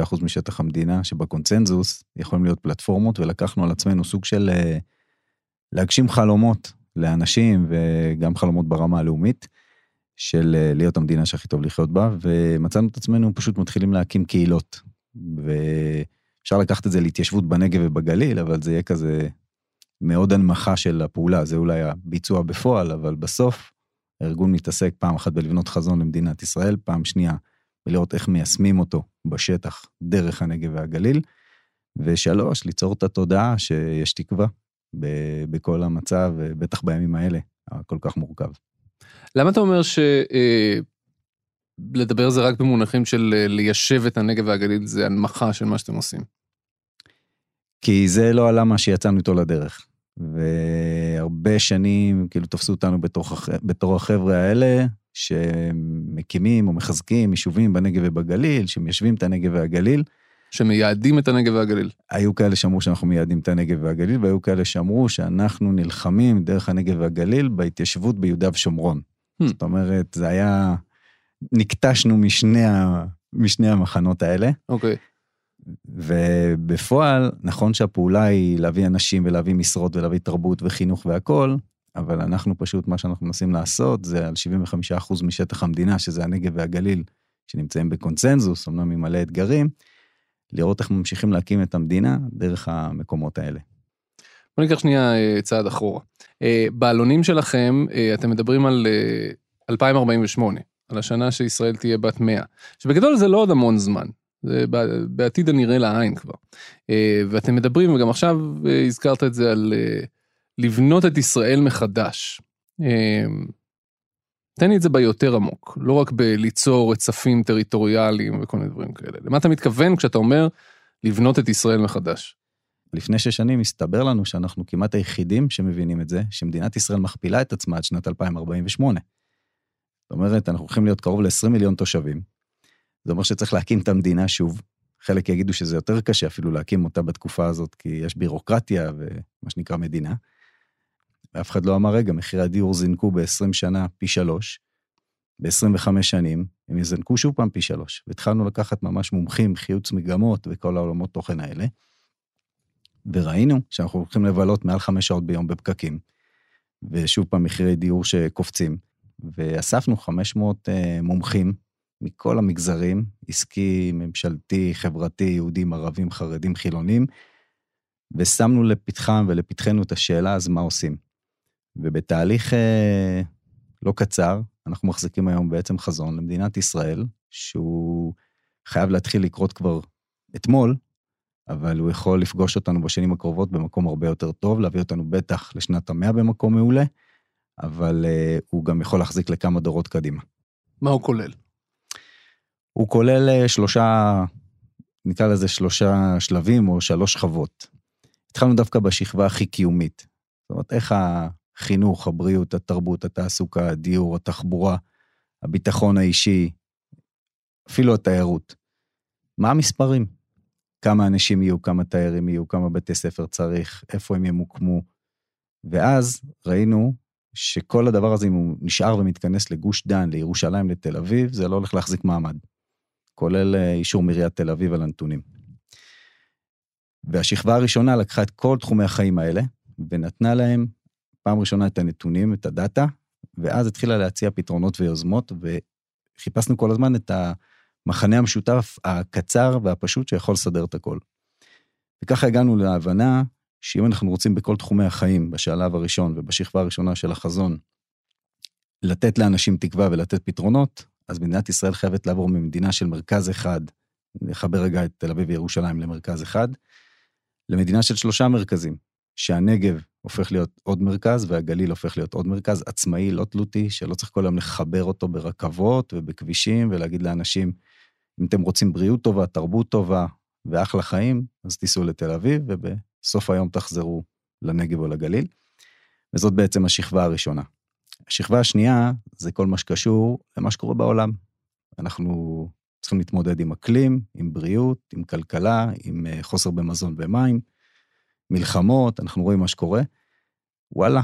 75% משטח המדינה, שבקונצנזוס יכולים להיות פלטפורמות, ולקחנו על עצמנו סוג של אה, להגשים חלומות לאנשים, וגם חלומות ברמה הלאומית, של אה, להיות המדינה שהכי טוב לחיות בה, ומצאנו את עצמנו פשוט מתחילים להקים קהילות. ואפשר לקחת את זה להתיישבות בנגב ובגליל, אבל זה יהיה כזה מאוד הנמכה של הפעולה, זה אולי הביצוע בפועל, אבל בסוף הארגון מתעסק פעם אחת בלבנות חזון למדינת ישראל, פעם שנייה בלראות איך מיישמים אותו בשטח דרך הנגב והגליל, ושלוש, ליצור את התודעה שיש תקווה בכל המצב, בטח בימים האלה, הכל כך מורכב. למה אתה אומר ש... אה, לדבר זה רק במונחים של אה, ליישב את הנגב והגליל זה הנמכה של מה שאתם עושים? כי זה לא הלמה שיצאנו איתו לדרך. והרבה שנים כאילו תפסו אותנו בתור, בתור החבר'ה האלה, שמקימים או מחזקים יישובים בנגב ובגליל, שמיישבים את הנגב והגליל. שמייעדים את הנגב והגליל. היו כאלה שאמרו שאנחנו מייעדים את הנגב והגליל, והיו כאלה שאמרו שאנחנו נלחמים דרך הנגב והגליל בהתיישבות ביהודה ושומרון. Hmm. זאת אומרת, זה היה, נקטשנו משני, ה, משני המחנות האלה. אוקיי. Okay. ובפועל, נכון שהפעולה היא להביא אנשים ולהביא משרות ולהביא תרבות וחינוך והכול, אבל אנחנו פשוט, מה שאנחנו מנסים לעשות זה על 75% משטח המדינה, שזה הנגב והגליל, שנמצאים בקונצנזוס, אמנם עם מלא אתגרים, לראות איך ממשיכים להקים את המדינה דרך המקומות האלה. בוא ניקח שנייה אה, צעד אחורה. אה, בעלונים שלכם, אה, אתם מדברים על 2048, על השנה שישראל תהיה בת 100, שבגדול זה לא עוד המון זמן. זה בעתיד הנראה לעין כבר. אה, ואתם מדברים, וגם עכשיו אה, הזכרת את זה, על אה, לבנות את ישראל מחדש. תן לי את זה ביותר עמוק, לא רק בליצור רצפים טריטוריאליים וכל מיני דברים כאלה. למה אתה מתכוון כשאתה אומר לבנות את ישראל מחדש? לפני שש שנים הסתבר לנו שאנחנו כמעט היחידים שמבינים את זה, שמדינת ישראל מכפילה את עצמה עד שנת 2048. זאת אומרת, אנחנו הולכים להיות קרוב ל-20 מיליון תושבים, זה אומר שצריך להקים את המדינה שוב, חלק יגידו שזה יותר קשה אפילו להקים אותה בתקופה הזאת, כי יש בירוקרטיה ומה שנקרא מדינה. ואף אחד לא אמר, רגע, מחירי הדיור זינקו ב-20 שנה פי שלוש, ב-25 שנים, הם יזנקו שוב פעם פי שלוש. והתחלנו לקחת ממש מומחים, חילוץ מגמות וכל העולמות תוכן האלה. וראינו שאנחנו הולכים לבלות מעל חמש שעות ביום בפקקים, ושוב פעם מחירי דיור שקופצים. ואספנו 500 uh, מומחים מכל המגזרים, עסקי, ממשלתי, חברתי, יהודים, ערבים, חרדים, חילונים, ושמנו לפתחם ולפתחנו את השאלה, אז מה עושים? ובתהליך אה, לא קצר, אנחנו מחזיקים היום בעצם חזון למדינת ישראל, שהוא חייב להתחיל לקרות כבר אתמול, אבל הוא יכול לפגוש אותנו בשנים הקרובות במקום הרבה יותר טוב, להביא אותנו בטח לשנת המאה במקום מעולה, אבל uh, הוא גם יכול להחזיק לכמה דורות קדימה. מה הוא כולל? הוא כולל אה, שלושה, נקרא לזה שלושה שלבים או שלוש שכבות. התחלנו דווקא בשכבה הכי קיומית. זאת אומרת, איך החינוך, הבריאות, התרבות, התעסוקה, הדיור, התחבורה, הביטחון האישי, אפילו התיירות. מה המספרים? כמה אנשים יהיו, כמה תיירים יהיו, כמה בתי ספר צריך, איפה הם ימוקמו. ואז ראינו שכל הדבר הזה, אם הוא נשאר ומתכנס לגוש דן, לירושלים, לתל אביב, זה לא הולך להחזיק מעמד. כולל אה, אישור מעיריית תל אביב על הנתונים. והשכבה הראשונה לקחה את כל תחומי החיים האלה, ונתנה להם פעם ראשונה את הנתונים, את הדאטה, ואז התחילה להציע פתרונות ויוזמות, וחיפשנו כל הזמן את המחנה המשותף הקצר והפשוט שיכול לסדר את הכל. וככה הגענו להבנה שאם אנחנו רוצים בכל תחומי החיים, בשלב הראשון ובשכבה הראשונה של החזון, לתת לאנשים תקווה ולתת פתרונות, אז מדינת ישראל חייבת לעבור ממדינה של מרכז אחד, נחבר רגע את תל אביב וירושלים למרכז אחד, למדינה של שלושה מרכזים, שהנגב הופך להיות עוד מרכז והגליל הופך להיות עוד מרכז עצמאי, לא תלותי, שלא צריך כל היום לחבר אותו ברכבות ובכבישים ולהגיד לאנשים, אם אתם רוצים בריאות טובה, תרבות טובה ואחלה חיים, אז תיסעו לתל אביב ובסוף היום תחזרו לנגב או לגליל. וזאת בעצם השכבה הראשונה. השכבה השנייה זה כל מה שקשור למה שקורה בעולם. אנחנו צריכים להתמודד עם אקלים, עם בריאות, עם כלכלה, עם אה, חוסר במזון ומים, מלחמות, אנחנו רואים מה שקורה. וואלה,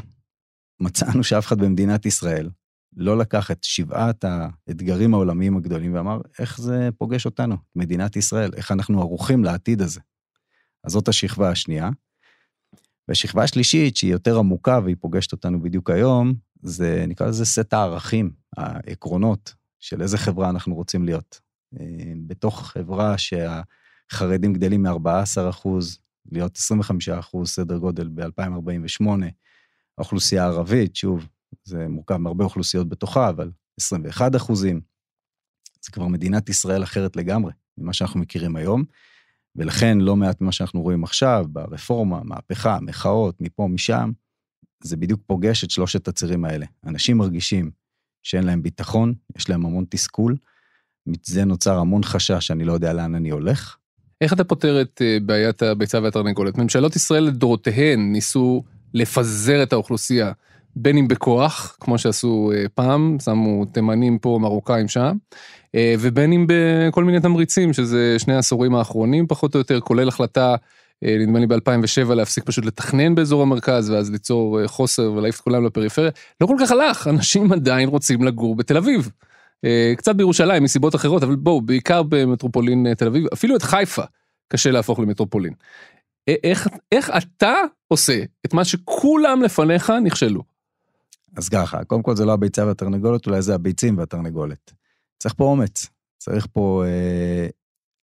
מצאנו שאף אחד במדינת ישראל לא לקח את שבעת האתגרים העולמיים הגדולים ואמר, איך זה פוגש אותנו, מדינת ישראל, איך אנחנו ערוכים לעתיד הזה. אז זאת השכבה השנייה. והשכבה השלישית, שהיא יותר עמוקה והיא פוגשת אותנו בדיוק היום, זה נקרא לזה סט הערכים, העקרונות של איזה חברה אנחנו רוצים להיות. אה, בתוך חברה שהחרדים גדלים מ-14 אחוז להיות 25 אחוז סדר גודל ב-2048, האוכלוסייה הערבית, שוב, זה מורכב מהרבה אוכלוסיות בתוכה, אבל 21 אחוזים, זה כבר מדינת ישראל אחרת לגמרי ממה שאנחנו מכירים היום, ולכן לא מעט ממה שאנחנו רואים עכשיו, ברפורמה, מהפכה, מחאות, מפה, משם, זה בדיוק פוגש את שלושת הצירים האלה. אנשים מרגישים שאין להם ביטחון, יש להם המון תסכול, מזה נוצר המון חשש שאני לא יודע לאן אני הולך. איך אתה פותר את אה, בעיית הביצה והתרנגולת? ממשלות ישראל לדורותיהן ניסו לפזר את האוכלוסייה, בין אם בכוח, כמו שעשו אה, פעם, שמו תימנים פה, מרוקאים שם, אה, ובין אם בכל מיני תמריצים, שזה שני העשורים האחרונים פחות או יותר, כולל החלטה נדמה לי ב-2007 להפסיק פשוט לתכנן באזור המרכז ואז ליצור אה, חוסר ולהעיף את כולם לפריפריה, לא כל כך הלך, אנשים עדיין רוצים לגור בתל אביב. אה, קצת בירושלים מסיבות אחרות, אבל בואו, בעיקר במטרופולין תל אביב, אפילו את חיפה קשה להפוך למטרופולין. איך, איך אתה עושה את מה שכולם לפניך נכשלו? אז ככה, קודם כל זה לא הביצה והתרנגולת, אולי זה הביצים והתרנגולת. צריך פה אומץ, צריך פה אה,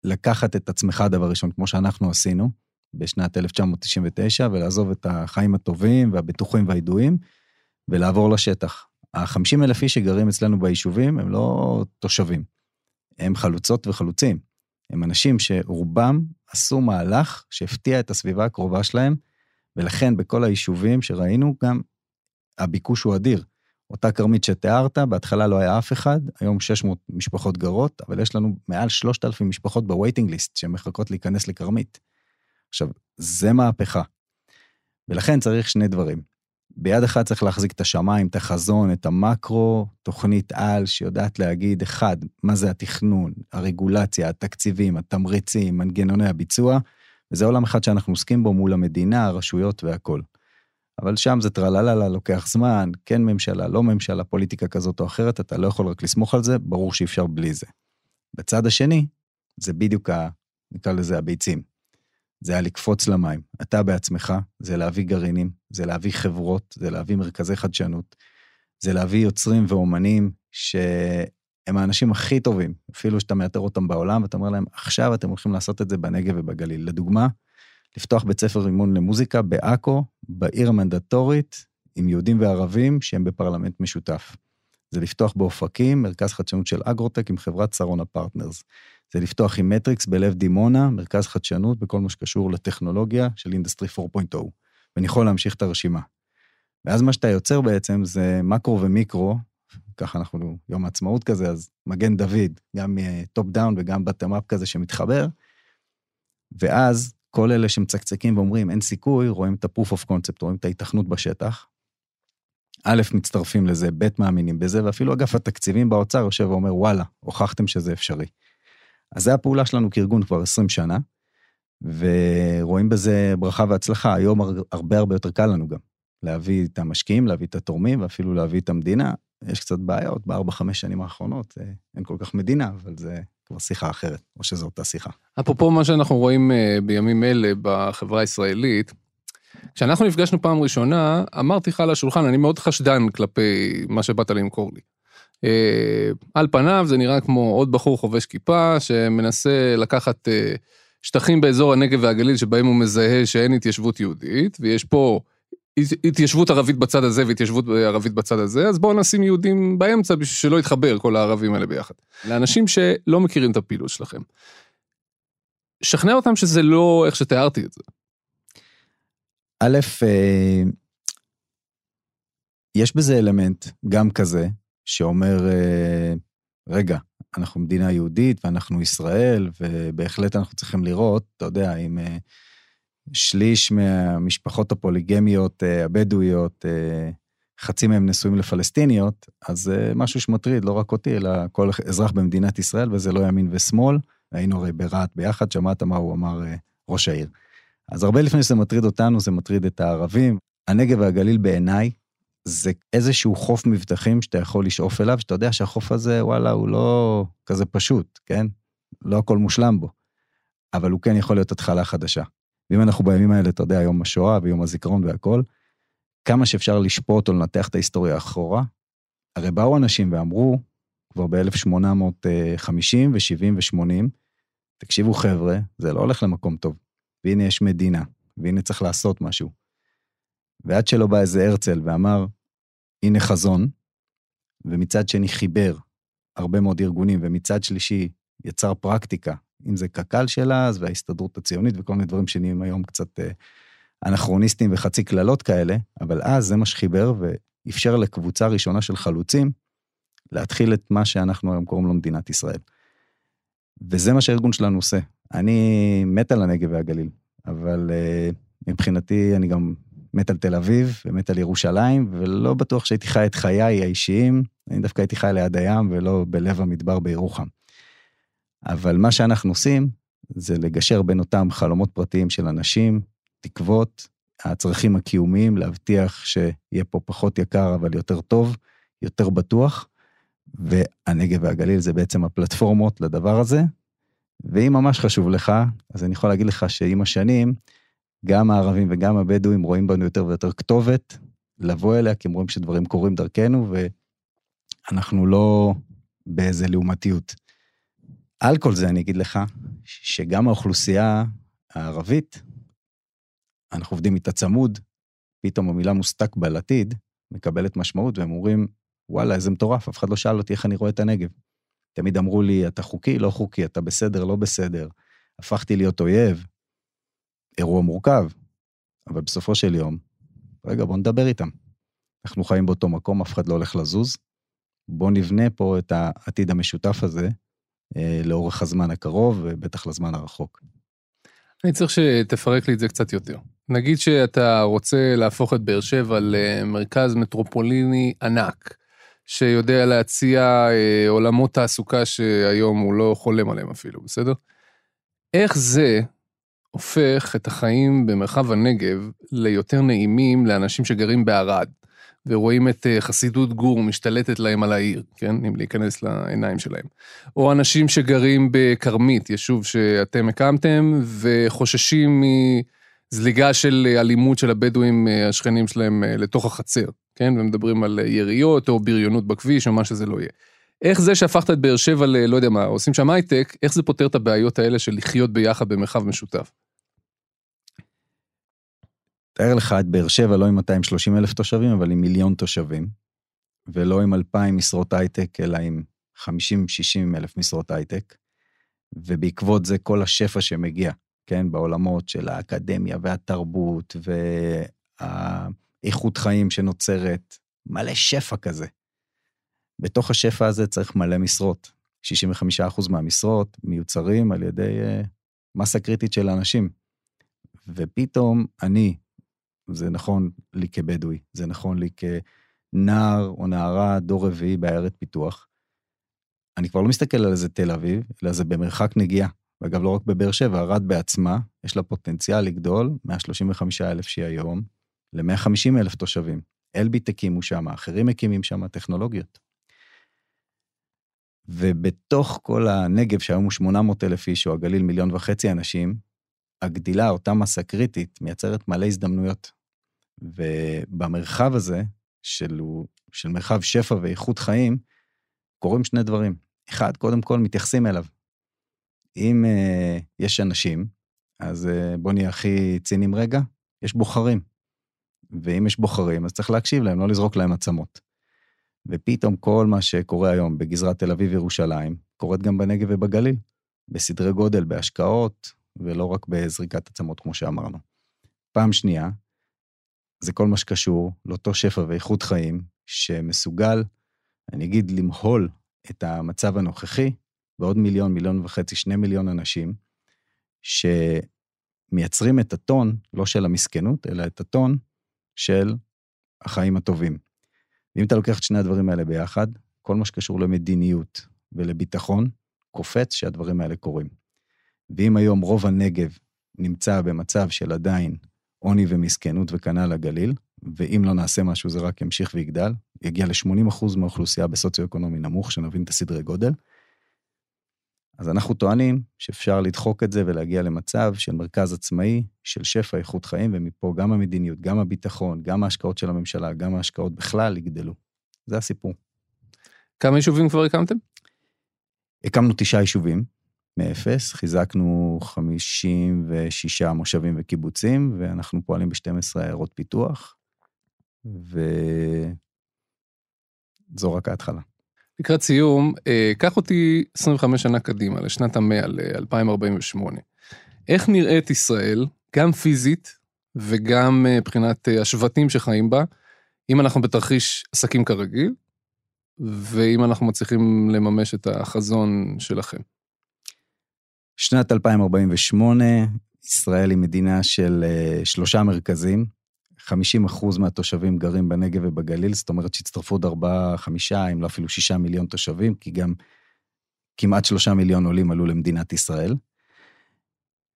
לקחת את עצמך דבר ראשון, כמו שאנחנו עשינו, בשנת 1999 ולעזוב את החיים הטובים והבטוחים והידועים ולעבור לשטח. ה-50 אלף איש שגרים אצלנו ביישובים הם לא תושבים, הם חלוצות וחלוצים. הם אנשים שרובם עשו מהלך שהפתיע את הסביבה הקרובה שלהם, ולכן בכל היישובים שראינו גם הביקוש הוא אדיר. אותה כרמית שתיארת, בהתחלה לא היה אף אחד, היום 600 משפחות גרות, אבל יש לנו מעל 3,000 משפחות בווייטינג ליסט שמחכות להיכנס לכרמית. עכשיו, זה מהפכה. ולכן צריך שני דברים. ביד אחת צריך להחזיק את השמיים, את החזון, את המקרו, תוכנית על שיודעת להגיד, אחד, מה זה התכנון, הרגולציה, התקציבים, התמריצים, מנגנוני הביצוע, וזה עולם אחד שאנחנו עוסקים בו מול המדינה, הרשויות והכול. אבל שם זה טרללה, לוקח זמן, כן ממשלה, לא ממשלה, פוליטיקה כזאת או אחרת, אתה לא יכול רק לסמוך על זה, ברור שאי אפשר בלי זה. בצד השני, זה בדיוק ה... נקרא לזה הביצים. זה היה לקפוץ למים. אתה בעצמך, זה להביא גרעינים, זה להביא חברות, זה להביא מרכזי חדשנות, זה להביא יוצרים ואומנים שהם האנשים הכי טובים, אפילו שאתה מאתר אותם בעולם, ואתה אומר להם, עכשיו אתם הולכים לעשות את זה בנגב ובגליל. לדוגמה, לפתוח בית ספר אימון למוזיקה בעכו, בעיר המנדטורית, עם יהודים וערבים שהם בפרלמנט משותף. זה לפתוח באופקים, מרכז חדשנות של אגרוטק עם חברת שרונה פרטנרס. זה לפתוח עם מטריקס בלב דימונה, מרכז חדשנות בכל מה שקשור לטכנולוגיה של Industry 4.0, ואני יכול להמשיך את הרשימה. ואז מה שאתה יוצר בעצם זה מקרו ומיקרו, ככה אנחנו יום העצמאות כזה, אז מגן דוד, גם top down וגם bottom up כזה שמתחבר, ואז כל אלה שמצקצקים ואומרים אין סיכוי, רואים את ה-proof of concept, רואים את ההיתכנות בשטח. א', מצטרפים לזה, ב', מאמינים בזה, ואפילו אגף התקציבים באוצר יושב ואומר, וואלה, הוכחתם שזה אפשרי. אז זה הפעולה שלנו כארגון כבר 20 שנה, ורואים בזה ברכה והצלחה. היום הרבה הרבה יותר קל לנו גם להביא את המשקיעים, להביא את התורמים, ואפילו להביא את המדינה. יש קצת בעיות בארבע, חמש שנים האחרונות, אה, אין כל כך מדינה, אבל זה כבר שיחה אחרת, או שזו אותה שיחה. אפרופו מה שאנחנו רואים אה, בימים אלה בחברה הישראלית, כשאנחנו נפגשנו פעם ראשונה, אמרתי לך על השולחן, אני מאוד חשדן כלפי מה שבאת למכור לי. אה, על פניו זה נראה כמו עוד בחור חובש כיפה שמנסה לקחת אה, שטחים באזור הנגב והגליל שבהם הוא מזהה שאין התיישבות יהודית, ויש פה התיישבות ערבית בצד הזה והתיישבות ערבית בצד הזה, אז בואו נשים יהודים באמצע בשביל שלא יתחבר כל הערבים האלה ביחד. לאנשים שלא מכירים את הפעילות שלכם. שכנע אותם שזה לא איך שתיארתי את זה. א', אה, יש בזה אלמנט גם כזה, שאומר, אה, רגע, אנחנו מדינה יהודית ואנחנו ישראל, ובהחלט אנחנו צריכים לראות, אתה יודע, אם אה, שליש מהמשפחות הפוליגמיות הבדואיות, חצי מהם נשואים לפלסטיניות, אז זה משהו שמטריד לא רק אותי, אלא כל אזרח במדינת ישראל, וזה לא ימין ושמאל. היינו הרי ברהט ביחד, שמעת מה הוא אמר ראש העיר. אז הרבה לפני שזה מטריד אותנו, זה מטריד את הערבים. הנגב והגליל בעיניי זה איזשהו חוף מבטחים שאתה יכול לשאוף אליו, שאתה יודע שהחוף הזה, וואלה, הוא לא כזה פשוט, כן? לא הכל מושלם בו. אבל הוא כן יכול להיות התחלה חדשה. ואם אנחנו בימים האלה, אתה יודע, יום השואה ויום הזיכרון והכול, כמה שאפשר לשפוט או לנתח את ההיסטוריה אחורה, הרי באו אנשים ואמרו, כבר ב-1850 ו-70 ו-80, תקשיבו חבר'ה, זה לא הולך למקום טוב. והנה יש מדינה, והנה צריך לעשות משהו. ועד שלא בא איזה הרצל ואמר, הנה חזון, ומצד שני חיבר הרבה מאוד ארגונים, ומצד שלישי יצר פרקטיקה, אם זה קק"ל של אז, וההסתדרות הציונית וכל מיני דברים שנהיים היום קצת אה, אנכרוניסטים וחצי קללות כאלה, אבל אז זה מה שחיבר ואפשר לקבוצה ראשונה של חלוצים להתחיל את מה שאנחנו היום קוראים לו מדינת ישראל. וזה מה שהארגון שלנו עושה. אני מת על הנגב והגליל, אבל uh, מבחינתי אני גם מת על תל אביב ומת על ירושלים, ולא בטוח שהייתי חי את חיי האישיים, אני דווקא הייתי חי ליד הים ולא בלב המדבר בירוחם. אבל מה שאנחנו עושים זה לגשר בין אותם חלומות פרטיים של אנשים, תקוות, הצרכים הקיומיים, להבטיח שיהיה פה פחות יקר אבל יותר טוב, יותר בטוח, והנגב והגליל זה בעצם הפלטפורמות לדבר הזה, ואם ממש חשוב לך, אז אני יכול להגיד לך שעם השנים, גם הערבים וגם הבדואים רואים בנו יותר ויותר כתובת לבוא אליה, כי הם רואים שדברים קורים דרכנו, ואנחנו לא באיזה לעומתיות. על כל זה אני אגיד לך, שגם האוכלוסייה הערבית, אנחנו עובדים איתה צמוד, פתאום המילה מוסתק עתיד, מקבלת משמעות, והם אומרים, וואלה, איזה מטורף, אף אחד לא שאל אותי איך אני רואה את הנגב. תמיד אמרו לי, אתה חוקי, לא חוקי, אתה בסדר, לא בסדר. הפכתי להיות אויב. אירוע מורכב, אבל בסופו של יום, רגע, בוא נדבר איתם. אנחנו חיים באותו מקום, אף אחד לא הולך לזוז. בוא נבנה פה את העתיד המשותף הזה אה, לאורך הזמן הקרוב, ובטח לזמן הרחוק. אני צריך שתפרק לי את זה קצת יותר. נגיד שאתה רוצה להפוך את באר שבע למרכז מטרופוליני ענק, שיודע להציע אה, עולמות תעסוקה שהיום הוא לא חולם עליהם אפילו, בסדר? איך זה הופך את החיים במרחב הנגב ליותר נעימים לאנשים שגרים בערד, ורואים את אה, חסידות גור משתלטת להם על העיר, כן? אם להיכנס לעיניים שלהם. או אנשים שגרים בכרמית, יישוב שאתם הקמתם, וחוששים מזליגה של אלימות של הבדואים אה, השכנים שלהם אה, לתוך החצר, כן? ומדברים על יריות או בריונות בכביש או מה שזה לא יהיה. איך זה שהפכת את באר שבע ל... לא יודע מה, עושים שם הייטק, איך זה פותר את הבעיות האלה של לחיות ביחד במרחב משותף? תאר לך את באר שבע לא עם 230 אלף תושבים, אבל עם מיליון תושבים, ולא עם 2,000 משרות הייטק, אלא עם 50-60 אלף משרות הייטק, ובעקבות זה כל השפע שמגיע, כן, בעולמות של האקדמיה והתרבות והאיכות חיים שנוצרת, מלא שפע כזה. בתוך השפע הזה צריך מלא משרות. 65% מהמשרות מיוצרים על ידי uh, מסה קריטית של אנשים. ופתאום אני, זה נכון לי כבדואי, זה נכון לי כנער או נערה, דור רביעי בעיירת פיתוח. אני כבר לא מסתכל על איזה תל אביב, אלא זה במרחק נגיעה. ואגב, לא רק בבאר שבע, ערד בעצמה, יש לה פוטנציאל לגדול, 135 אלף שהיא היום, ל-150 אלף תושבים. אלביט הקימו שם, אחרים מקימים שם טכנולוגיות. ובתוך כל הנגב, שהיום הוא 800 אלף איש, או הגליל מיליון וחצי אנשים, הגדילה, אותה מסה קריטית, מייצרת מלא הזדמנויות. ובמרחב הזה, של, של מרחב שפע ואיכות חיים, קורים שני דברים. אחד, קודם כל, מתייחסים אליו. אם uh, יש אנשים, אז uh, בוא נהיה הכי ציניים רגע, יש בוחרים. ואם יש בוחרים, אז צריך להקשיב להם, לא לזרוק להם עצמות. ופתאום כל מה שקורה היום בגזרת תל אביב-ירושלים, קורית גם בנגב ובגליל, בסדרי גודל, בהשקעות, ולא רק בזריקת עצמות, כמו שאמרנו. פעם שנייה, זה כל מה שקשור לאותו שפע ואיכות חיים, שמסוגל, אני אגיד, למהול את המצב הנוכחי בעוד מיליון, מיליון וחצי, שני מיליון אנשים, שמייצרים את הטון, לא של המסכנות, אלא את הטון של החיים הטובים. ואם אתה לוקח את שני הדברים האלה ביחד, כל מה שקשור למדיניות ולביטחון, קופץ שהדברים האלה קורים. ואם היום רוב הנגב נמצא במצב של עדיין עוני ומסכנות וכנ"ל הגליל, ואם לא נעשה משהו זה רק ימשיך ויגדל, יגיע ל-80% מהאוכלוסייה בסוציו-אקונומי נמוך, שנבין את הסדרי גודל. אז אנחנו טוענים שאפשר לדחוק את זה ולהגיע למצב של מרכז עצמאי, של שפע איכות חיים, ומפה גם המדיניות, גם הביטחון, גם ההשקעות של הממשלה, גם ההשקעות בכלל יגדלו. זה הסיפור. כמה יישובים כבר הקמתם? הקמנו תשעה יישובים, מאפס, חיזקנו 56 מושבים וקיבוצים, ואנחנו פועלים ב-12 עיירות פיתוח, וזו רק ההתחלה. לקראת סיום, אה, קח אותי 25 שנה קדימה, לשנת המאה, ל-2048. איך נראית ישראל, גם פיזית וגם אה, מבחינת אה, השבטים שחיים בה, אם אנחנו בתרחיש עסקים כרגיל, ואם אנחנו מצליחים לממש את החזון שלכם? שנת 2048, ישראל היא מדינה של שלושה מרכזים, 50 אחוז מהתושבים גרים בנגב ובגליל, זאת אומרת שהצטרפו עוד ארבעה, חמישה, אם לא אפילו שישה מיליון תושבים, כי גם כמעט שלושה מיליון עולים עלו למדינת ישראל.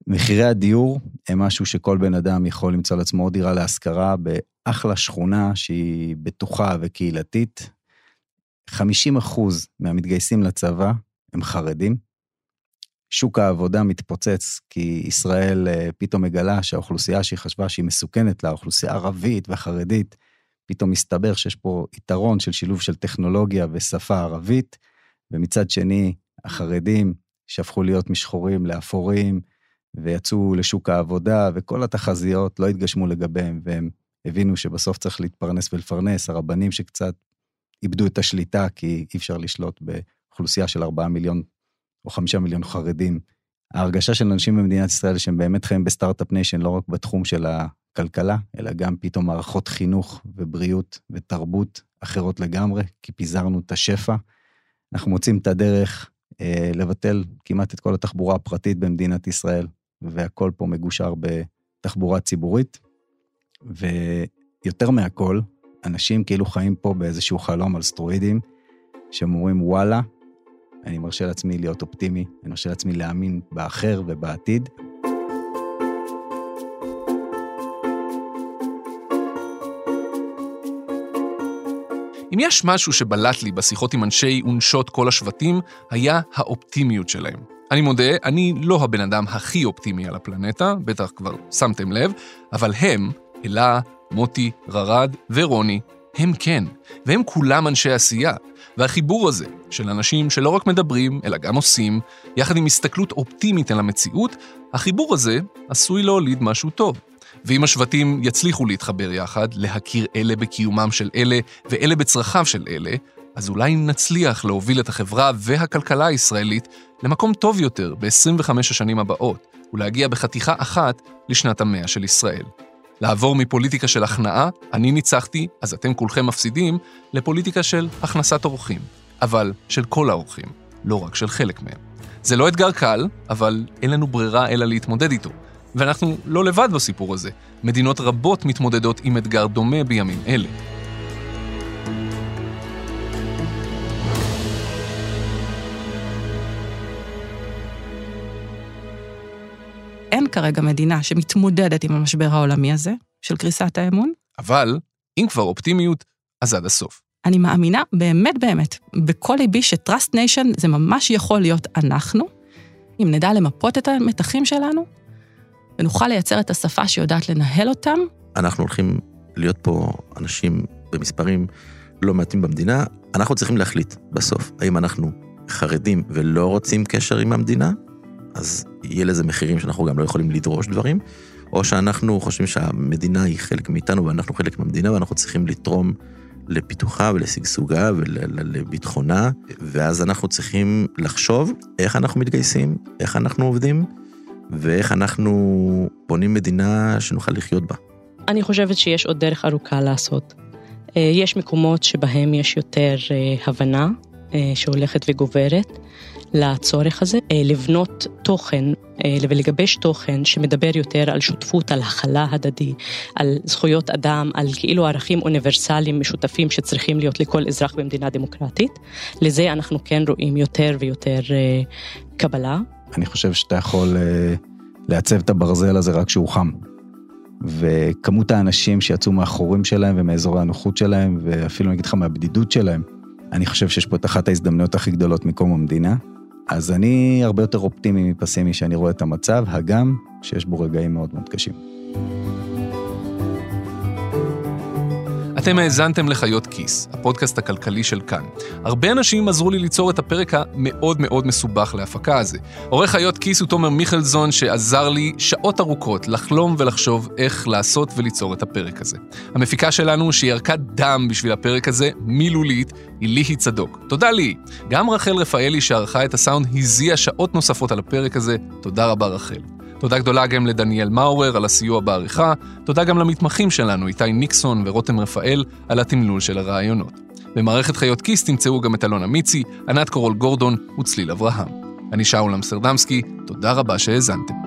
מחירי הדיור הם משהו שכל בן אדם יכול למצוא לעצמו עוד דירה להשכרה באחלה שכונה שהיא בטוחה וקהילתית. 50 אחוז מהמתגייסים לצבא הם חרדים. שוק העבודה מתפוצץ, כי ישראל אה, פתאום מגלה שהאוכלוסייה שהיא חשבה שהיא מסוכנת לה, האוכלוסייה הערבית והחרדית, פתאום מסתבר שיש פה יתרון של שילוב של טכנולוגיה ושפה ערבית, ומצד שני, החרדים שהפכו להיות משחורים לאפורים, ויצאו לשוק העבודה, וכל התחזיות לא התגשמו לגביהם, והם הבינו שבסוף צריך להתפרנס ולפרנס, הרבנים שקצת איבדו את השליטה, כי אי אפשר לשלוט באוכלוסייה של 4 מיליון או חמישה מיליון חרדים. ההרגשה של אנשים במדינת ישראל שהם באמת חיים ב-Startup Nation, לא רק בתחום של הכלכלה, אלא גם פתאום מערכות חינוך ובריאות ותרבות אחרות לגמרי, כי פיזרנו את השפע. אנחנו מוצאים את הדרך אה, לבטל כמעט את כל התחבורה הפרטית במדינת ישראל, והכל פה מגושר בתחבורה ציבורית. ויותר מהכל, אנשים כאילו חיים פה באיזשהו חלום על סטרואידים, שהם אומרים וואלה, אני מרשה לעצמי להיות אופטימי, אני מרשה לעצמי להאמין באחר ובעתיד. אם יש משהו שבלט לי בשיחות עם אנשי ונשות כל השבטים, היה האופטימיות שלהם. אני מודה, אני לא הבן אדם הכי אופטימי על הפלנטה, בטח כבר שמתם לב, אבל הם, אלה, מוטי, ררד ורוני, הם כן, והם כולם אנשי עשייה. והחיבור הזה, של אנשים שלא רק מדברים, אלא גם עושים, יחד עם הסתכלות אופטימית על המציאות, החיבור הזה עשוי להוליד משהו טוב. ואם השבטים יצליחו להתחבר יחד, להכיר אלה בקיומם של אלה ואלה בצרכיו של אלה, אז אולי נצליח להוביל את החברה והכלכלה הישראלית למקום טוב יותר ב-25 השנים הבאות, ולהגיע בחתיכה אחת לשנת המאה של ישראל. לעבור מפוליטיקה של הכנעה, אני ניצחתי, אז אתם כולכם מפסידים, לפוליטיקה של הכנסת אורחים. אבל של כל האורחים, לא רק של חלק מהם. זה לא אתגר קל, אבל אין לנו ברירה אלא להתמודד איתו. ואנחנו לא לבד בסיפור הזה. מדינות רבות מתמודדות עם אתגר דומה בימים אלה. כרגע מדינה שמתמודדת עם המשבר העולמי הזה, של קריסת האמון. אבל, אם כבר אופטימיות, אז עד הסוף. אני מאמינה באמת באמת, בכל ליבי שטראסט ניישן זה ממש יכול להיות אנחנו, אם נדע למפות את המתחים שלנו, ונוכל לייצר את השפה שיודעת לנהל אותם. אנחנו הולכים להיות פה אנשים במספרים לא מעטים במדינה, אנחנו צריכים להחליט בסוף, האם אנחנו חרדים ולא רוצים קשר עם המדינה, אז יהיה לזה מחירים שאנחנו גם לא יכולים לדרוש דברים, או שאנחנו חושבים שהמדינה היא חלק מאיתנו ואנחנו חלק מהמדינה ואנחנו צריכים לתרום לפיתוחה ולשגשוגה ולביטחונה, ואז אנחנו צריכים לחשוב איך אנחנו מתגייסים, איך אנחנו עובדים, ואיך אנחנו בונים מדינה שנוכל לחיות בה. אני חושבת שיש עוד דרך ארוכה לעשות. אה, יש מקומות שבהם יש יותר אה, הבנה אה, שהולכת וגוברת לצורך הזה, לבנות תוכן ולגבש תוכן שמדבר יותר על שותפות, על הכלה הדדי, על זכויות אדם, על כאילו ערכים אוניברסליים משותפים שצריכים להיות לכל אזרח במדינה דמוקרטית. לזה אנחנו כן רואים יותר ויותר קבלה. אני חושב שאתה יכול לעצב את הברזל הזה רק כשהוא חם. וכמות האנשים שיצאו מהחורים שלהם ומאזורי הנוחות שלהם, ואפילו אני אגיד לך מהבדידות שלהם, אני חושב שיש פה את אחת ההזדמנויות הכי גדולות מקום המדינה. אז אני הרבה יותר אופטימי מפסימי שאני רואה את המצב, הגם שיש בו רגעים מאוד מאוד קשים. אתם האזנתם לחיות כיס, הפודקאסט הכלכלי של כאן. הרבה אנשים עזרו לי ליצור את הפרק המאוד מאוד מסובך להפקה הזה. עורך חיות כיס הוא תומר מיכלזון, שעזר לי שעות ארוכות לחלום ולחשוב איך לעשות וליצור את הפרק הזה. המפיקה שלנו, שהיא ערכת דם בשביל הפרק הזה, מילולית, היא ליהי צדוק. תודה לי. גם רחל רפאלי שערכה את הסאונד הזיעה שעות נוספות על הפרק הזה. תודה רבה רחל. תודה גדולה גם לדניאל מאורר על הסיוע בעריכה, תודה גם למתמחים שלנו, איתי ניקסון ורותם רפאל, על התמלול של הרעיונות. במערכת חיות כיס תמצאו גם את אלונה מיצי, ענת קורול גורדון וצליל אברהם. אני שאול אמסטרדמסקי, תודה רבה שהאזנתם.